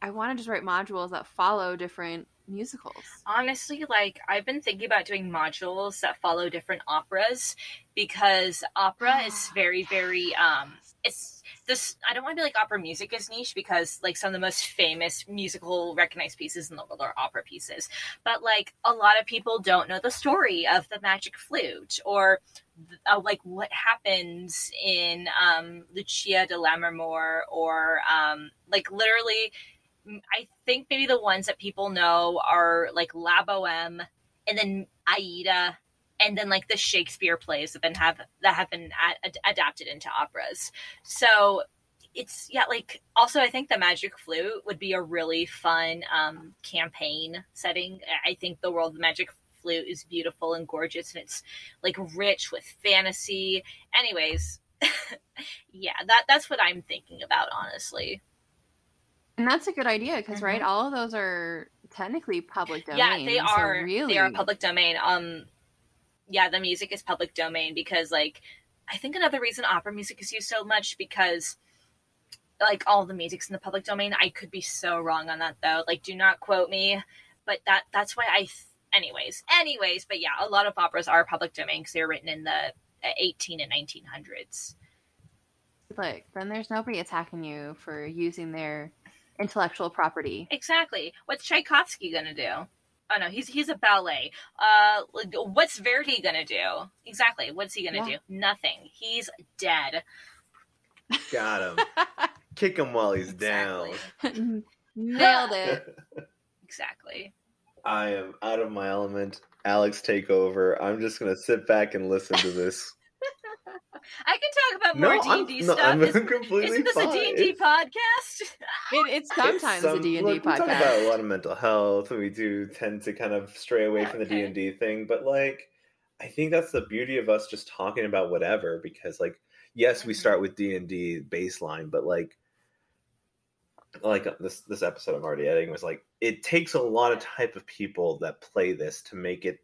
I want to just write modules that follow different musicals. honestly like i've been thinking about doing modules that follow different operas because opera is <gasps> very very um it's this i don't want to be like opera music is niche because like some of the most famous musical recognized pieces in the world are opera pieces but like a lot of people don't know the story of the magic flute or uh, like what happens in um lucia di lammermoor or um like literally I think maybe the ones that people know are like La Boheme and then Aida and then like the Shakespeare plays that been have that have been ad- adapted into operas. So it's yeah, like also I think the Magic Flute would be a really fun um, campaign setting. I think the world of the Magic Flute is beautiful and gorgeous, and it's like rich with fantasy. Anyways, <laughs> yeah, that that's what I'm thinking about, honestly. And that's a good idea because right, Mhm. all of those are technically public domain. yeah they so are really they are public domain um yeah the music is public domain because like i think another reason opera music is used so much because like all the music's in the public domain i could be so wrong on that though like do not quote me but that that's why i th- anyways anyways but yeah a lot of operas are public domain because they're written in the uh, 18 and 1900s Look, then there's nobody attacking you for using their intellectual property. exactly what's tchaikovsky gonna do oh no, he's he's a ballet. Uh, like, what's Verdi gonna do? Exactly. What's he gonna Yeah. do? Nothing. He's dead. Got him. <laughs> Kick him while he's Exactly. down. <laughs> Nailed it. <laughs> Exactly. I am out of my element. Alex, take over. I'm just gonna sit back and listen to this. I can talk about more D I'm, and D no, stuff. I'm Is- <laughs> completely Isn't this fine. a D and D podcast? It, it's sometimes some- a D&D podcast. We talk about a lot of mental health, and we do tend to kind of stray away from the D and D thing. But like, I think that's the beauty of us just talking about whatever. Because like, yes, we Mhm. start with D and D baseline, but like, like uh, this this episode I'm already editing was like, it takes a lot of type of people that play this to make it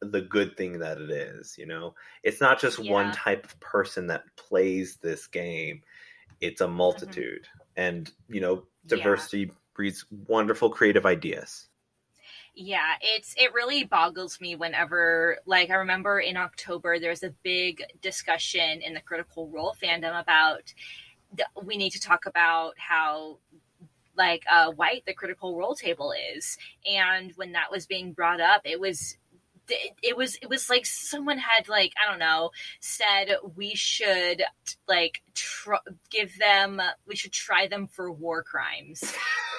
the good thing that it is. You know, it's not just one type of person that plays this game. It's a multitude, and you know, Yeah. diversity breeds wonderful creative ideas. Yeah, it's it really boggles me whenever like I remember in October there was a big discussion in the Critical Role fandom about the, we need to talk about how like uh white the Critical Role table is, and when that was being brought up, it was it, was it was like someone had like I don't know said we should like tr- give them we should try them for war crimes.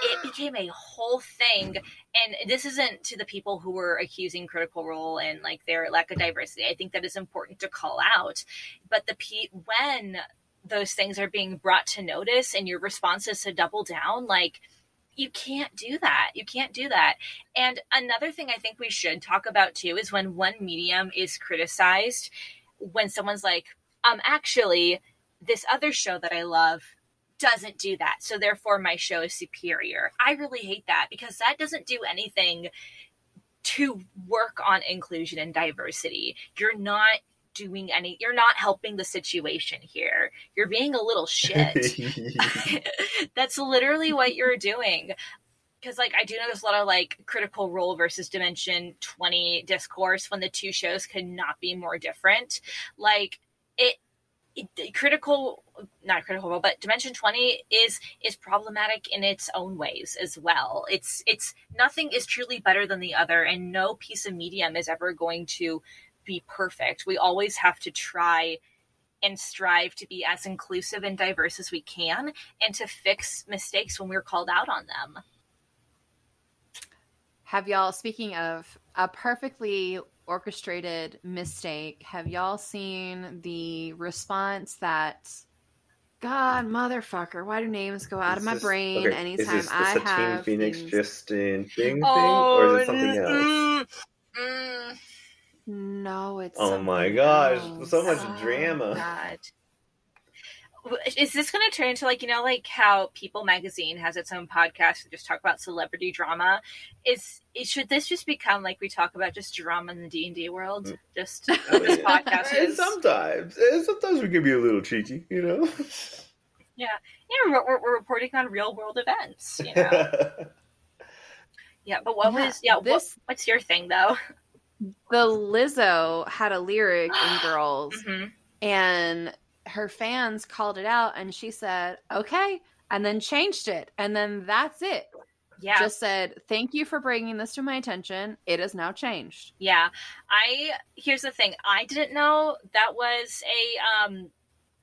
It became a whole thing. And this isn't to the people who were accusing critical role and like their lack of diversity. I think that is important to call out. But the pe- when those things are being brought to notice and your response is to double down like you can't do that you can't do that and another thing i think we should talk about too is when one medium is criticized when someone's like um actually this other show that i love doesn't do that. So therefore my show is superior. I really hate that because that doesn't do anything to work on inclusion and diversity. You're not doing any you're not helping the situation here. You're being a little shit. <laughs> <laughs> That's literally what you're doing. Because like I do know there's a lot of like critical role versus dimension 20 discourse when the two shows could not be more different. Like it, it critical not critical role, but dimension 20 is is problematic in its own ways as well. It's it's nothing is truly better than the other and no piece of medium is ever going to be perfect. We always have to try and strive to be as inclusive and diverse as we can and to fix mistakes when we're called out on them. Have y'all, speaking of a perfectly orchestrated mistake, have y'all seen the response that, God, motherfucker, why do names go out of my this- brain okay, anytime is this, I this a have Team Phoenix things- Justin thing thing, or is it oh, something else? No, it's. Oh my gosh, else. so much Oh, drama. God. Is this going to turn into like you know like how People Magazine has its own podcast to just talk about celebrity drama? Is, is should this just become like we talk about just drama in the D and D world? Mm. Just I this mean, podcast <laughs> and is sometimes, and sometimes we can be a little cheeky, you know. yeah we're, we're, we're reporting on real world events. You know <laughs> yeah, but what Yeah, was yeah what, what's your thing though? The Lizzo had a lyric in <gasps> Grrrls, Mhm. and her fans called it out, and she said, "Okay," and then changed it, and then that's it. Yeah, Just said, "Thank you for bringing this to my attention. It is now changed." Yeah, I here's the thing. I didn't know that was a um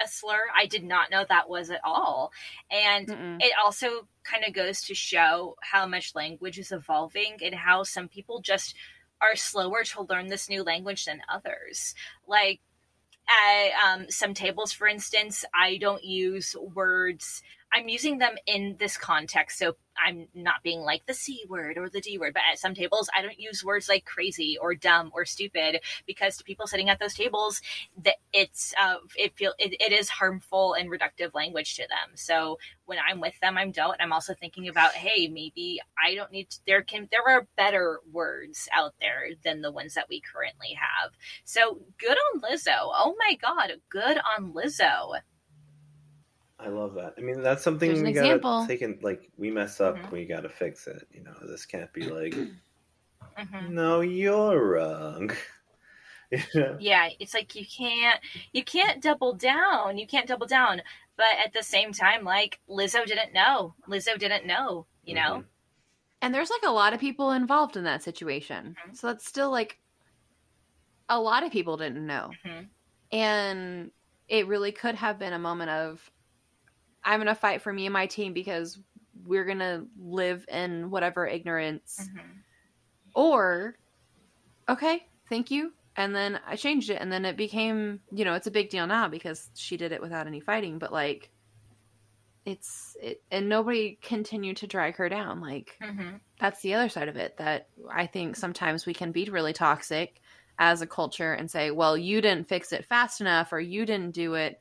a slur. I did not know that was at all. And Mm-mm. it also kind of goes to show how much language is evolving and how some people just are slower to learn this new language than others. Like at um, some tables, for instance, I don't use words. I'm using them in this context, so I'm not being like the C word or the D word. But at some tables, I don't use words like crazy or dumb or stupid because to people sitting at those tables, that it's uh, it feel it, it is harmful and reductive language to them. So when I'm with them, I'm don't. I'm also thinking about, hey, maybe I don't need. To, there can there are better words out there than the ones that we currently have. So good on Lizzo. Oh my god, good on Lizzo. I love that. I mean, that's something There's we gotta example. take in. Like, we mess up, Mhm. we gotta fix it. You know, this can't be like, Mhm. no, you're wrong. <laughs> you know? Yeah, it's like you can't you can't double down. You can't double down. But at the same time, like Lizzo didn't know. Lizzo didn't know. You know. And there's like a lot of people involved in that situation. Mhm. So that's still like a lot of people didn't know. Mhm. And it really could have been a moment of I'm going to fight for me and my team because we're going to live in whatever ignorance Mhm. or okay, thank you. And then I changed it and then it became, you know, it's a big deal now because she did it without any fighting, but like it's it and nobody continued to drag her down like Mhm. that's the other side of it that I think sometimes we can be really toxic as a culture and say, well, you didn't fix it fast enough or you didn't do it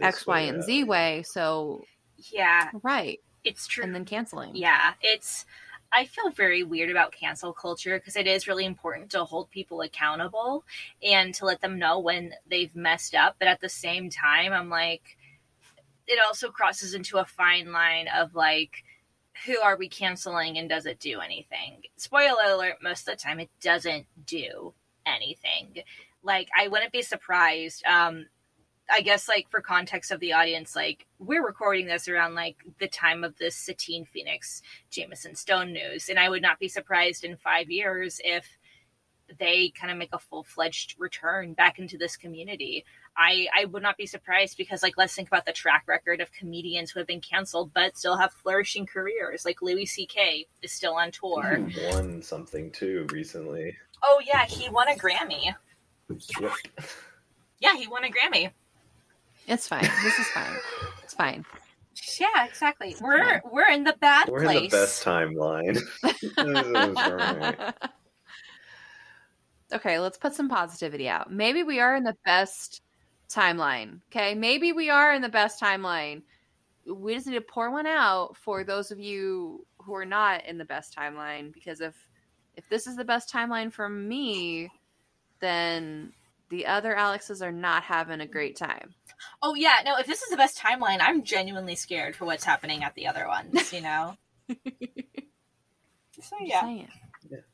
X, Y, way, and uh, Z way. So, Yeah, right. it's true. And then canceling. Yeah, it's. I feel very weird about cancel culture because it is really important to hold people accountable and to let them know when they've messed up. But at the same time, I'm like, it also crosses into a fine line of like, who are we canceling and does it do anything? Spoiler alert, most of the time it doesn't do anything. Like, I wouldn't be surprised. Um, I guess like for context of the audience, like we're recording this around like the time of the Satine Phoenix Jameson Stone news, and I would not be surprised in five years if they kind of make a full fledged return back into this community. I I would not be surprised because like let's think about the track record of comedians who have been canceled but still have flourishing careers. Like Louis C.K. is still on tour. He won something too recently. Oh yeah, he won a Grammy. Yep. Yeah, he won a Grammy. It's fine. This is fine. It's fine. Yeah, exactly. We're we're in the bad We're place. in the best timeline. <laughs> Right. okay, let's put some positivity out. Maybe we are in the best timeline. Okay, maybe we are in the best timeline. We just need to pour one out for those of you who are not in the best timeline because if if this is the best timeline for me, then the other Alexes are not having a great time. Oh yeah, no. If this is the best timeline, I'm genuinely scared for what's happening at the other ones. You know. <laughs> so Just yeah,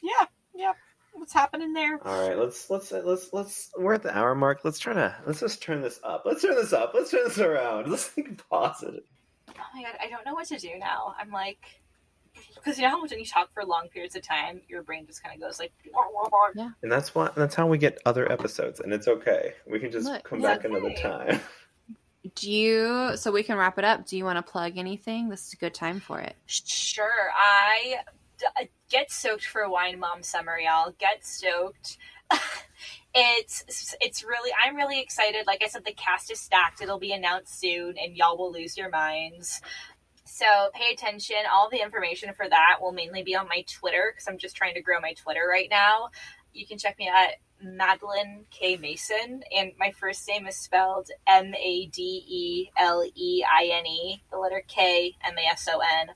yeah, yeah. What's happening there? All right, let's let's let's let's we're at the hour mark. Let's try to let's just turn this up. Let's turn this up. Let's turn this around. <laughs> Let's think positive. Oh my god, I don't know what to do now. I'm like, because you know how much when you talk for long periods of time, your brain just kind of goes like. And that's why that's how we get other episodes, and it's okay. We can just Look, come it's back another time. <laughs> Do you so we can wrap it up? Do you want to plug anything? This is a good time for it. Sure, I get soaked for a wine mom summer, y'all. Get stoked. <laughs> it's it's really I'm really excited. Like I said, the cast is stacked. It'll be announced soon, and y'all will lose your minds. So pay attention. All the information for that will mainly be on my Twitter because I'm just trying to grow my Twitter right now. You can check me at Madeleine K Mason, and my first name is spelled M A D E L E I N E, the letter K M A S O N,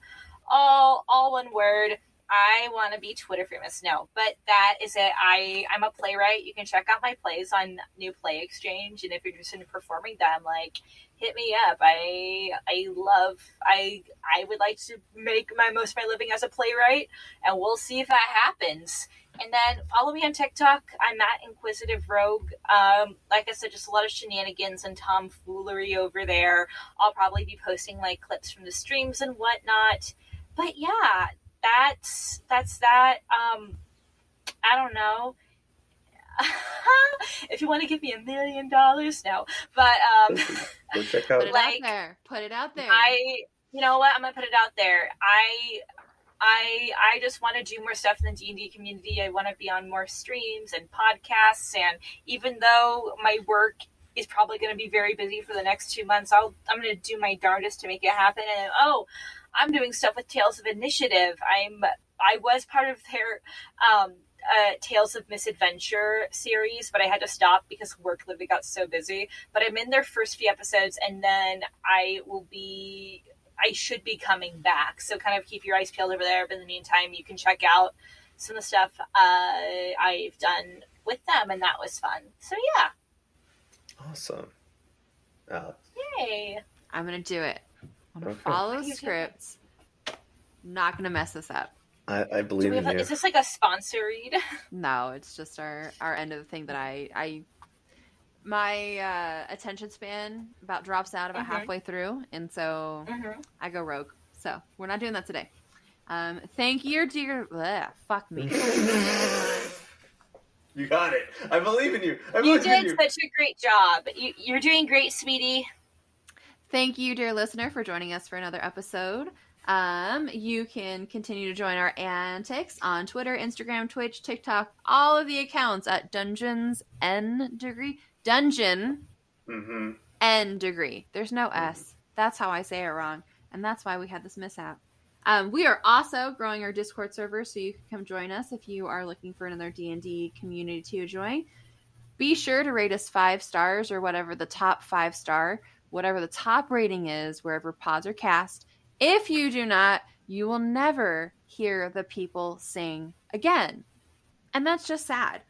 all all one word. I want to be Twitter famous. No, but that is it. I I'm a playwright. You can check out my plays on New Play Exchange, and if you're interested in performing them, like hit me up. I I love I I would like to make my most of my living as a playwright, and we'll see if that happens. And then follow me on TikTok. I'm at Inquisitive Rogue. Um, like I said, just a lot of shenanigans and tomfoolery over there. I'll probably be posting like clips from the streams and whatnot. But yeah, that's that's that. Um, I don't know. <laughs> if you want to give me a million dollars, no. But um, Go check Put it Like, out there. Put it out there. I, you know what? I'm gonna put it out there. I, I, I just want to do more stuff in the D and D community. I want to be on more streams and podcasts. And even though my work is probably going to be very busy for the next two months, I'll, I'm going to do my darndest to make it happen. And oh, I'm doing stuff with Tales of Initiative. I'm, I was part of their. Um, uh, Tales of Misadventure series, but I had to stop because work literally got so busy. But I'm in their first few episodes, and then I will be. I should be coming back, so kind of keep your eyes peeled over there. But in the meantime, you can check out some of the stuff uh, I've done with them, and that was fun. So yeah, Awesome. Alex. yay! I'm gonna do it. I'm gonna Okay. follow Are you scripts. Not gonna mess this up. I, I believe we have in a, you. is this like a sponsor read? No, it's just our our end of the thing that I I my uh, attention span about drops out about Mhm. halfway through, and so mm-hmm. I go rogue. So we're not doing that today. Um, thank you, dear. Bleh, fuck me. <laughs> you got it. I believe in you. I You believe in did you. such a great job. You, you're doing great, sweetie. Thank you, dear listener, for joining us for another episode. Um, you can continue to join our antics on Twitter, Instagram, Twitch, TikTok, all of the accounts at Dungeons N Degree. Dungeon hmm N Degree. There's no S. That's how I say it wrong, and that's why we had this mishap. Um, we are also growing our Discord server, so you can come join us if you are looking for another D and D community to join. Be sure to rate us five stars or whatever the top five star, whatever the top rating is, wherever pods are cast. If you do not, you will never hear the people sing again, and that's just sad.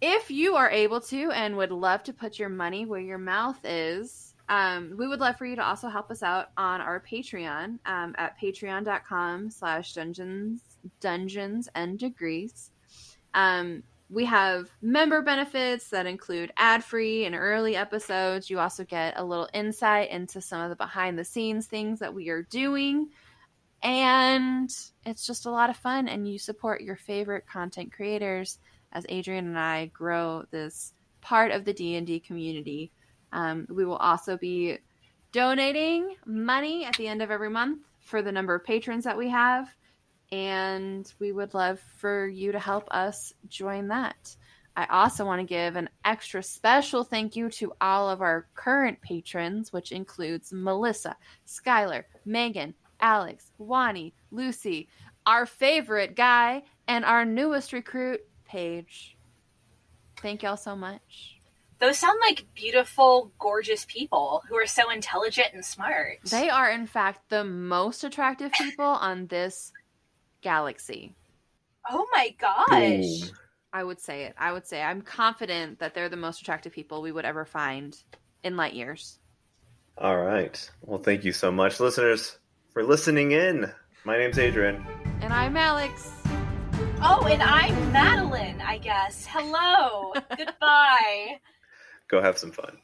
If you are able to and would love to put your money where your mouth is, um, we would love for you to also help us out on our Patreon um, at patreon.com slash dungeons dungeons and degrees. Um, we have member benefits that include ad-free and early episodes. You also get a little insight into some of the behind the scenes things that we are doing. And it's just a lot of fun and you support your favorite content creators as Adrian and I grow this part of the D&D community. Um, we will also be donating money at the end of every month for the number of patrons that we have, and we would love for you to help us join that. I also want to give an extra special thank you to all of our current patrons, which includes Melissa, Skylar, Megan, Alex, Wani, Lucy, our favorite guy, and our newest recruit, Paige. Thank y'all so much. Those sound like beautiful, gorgeous people who are so intelligent and smart. They are, in fact, the most attractive people on this galaxy. oh my gosh. Boom. I would say it. I would say I'm confident that they're the most attractive people we would ever find in light years. All right. Well, thank you so much, listeners, for listening in. My name's Adrian. And I'm Alex. Oh, and I'm Madeleine, I guess. Hello. <laughs> Goodbye. Go have some fun.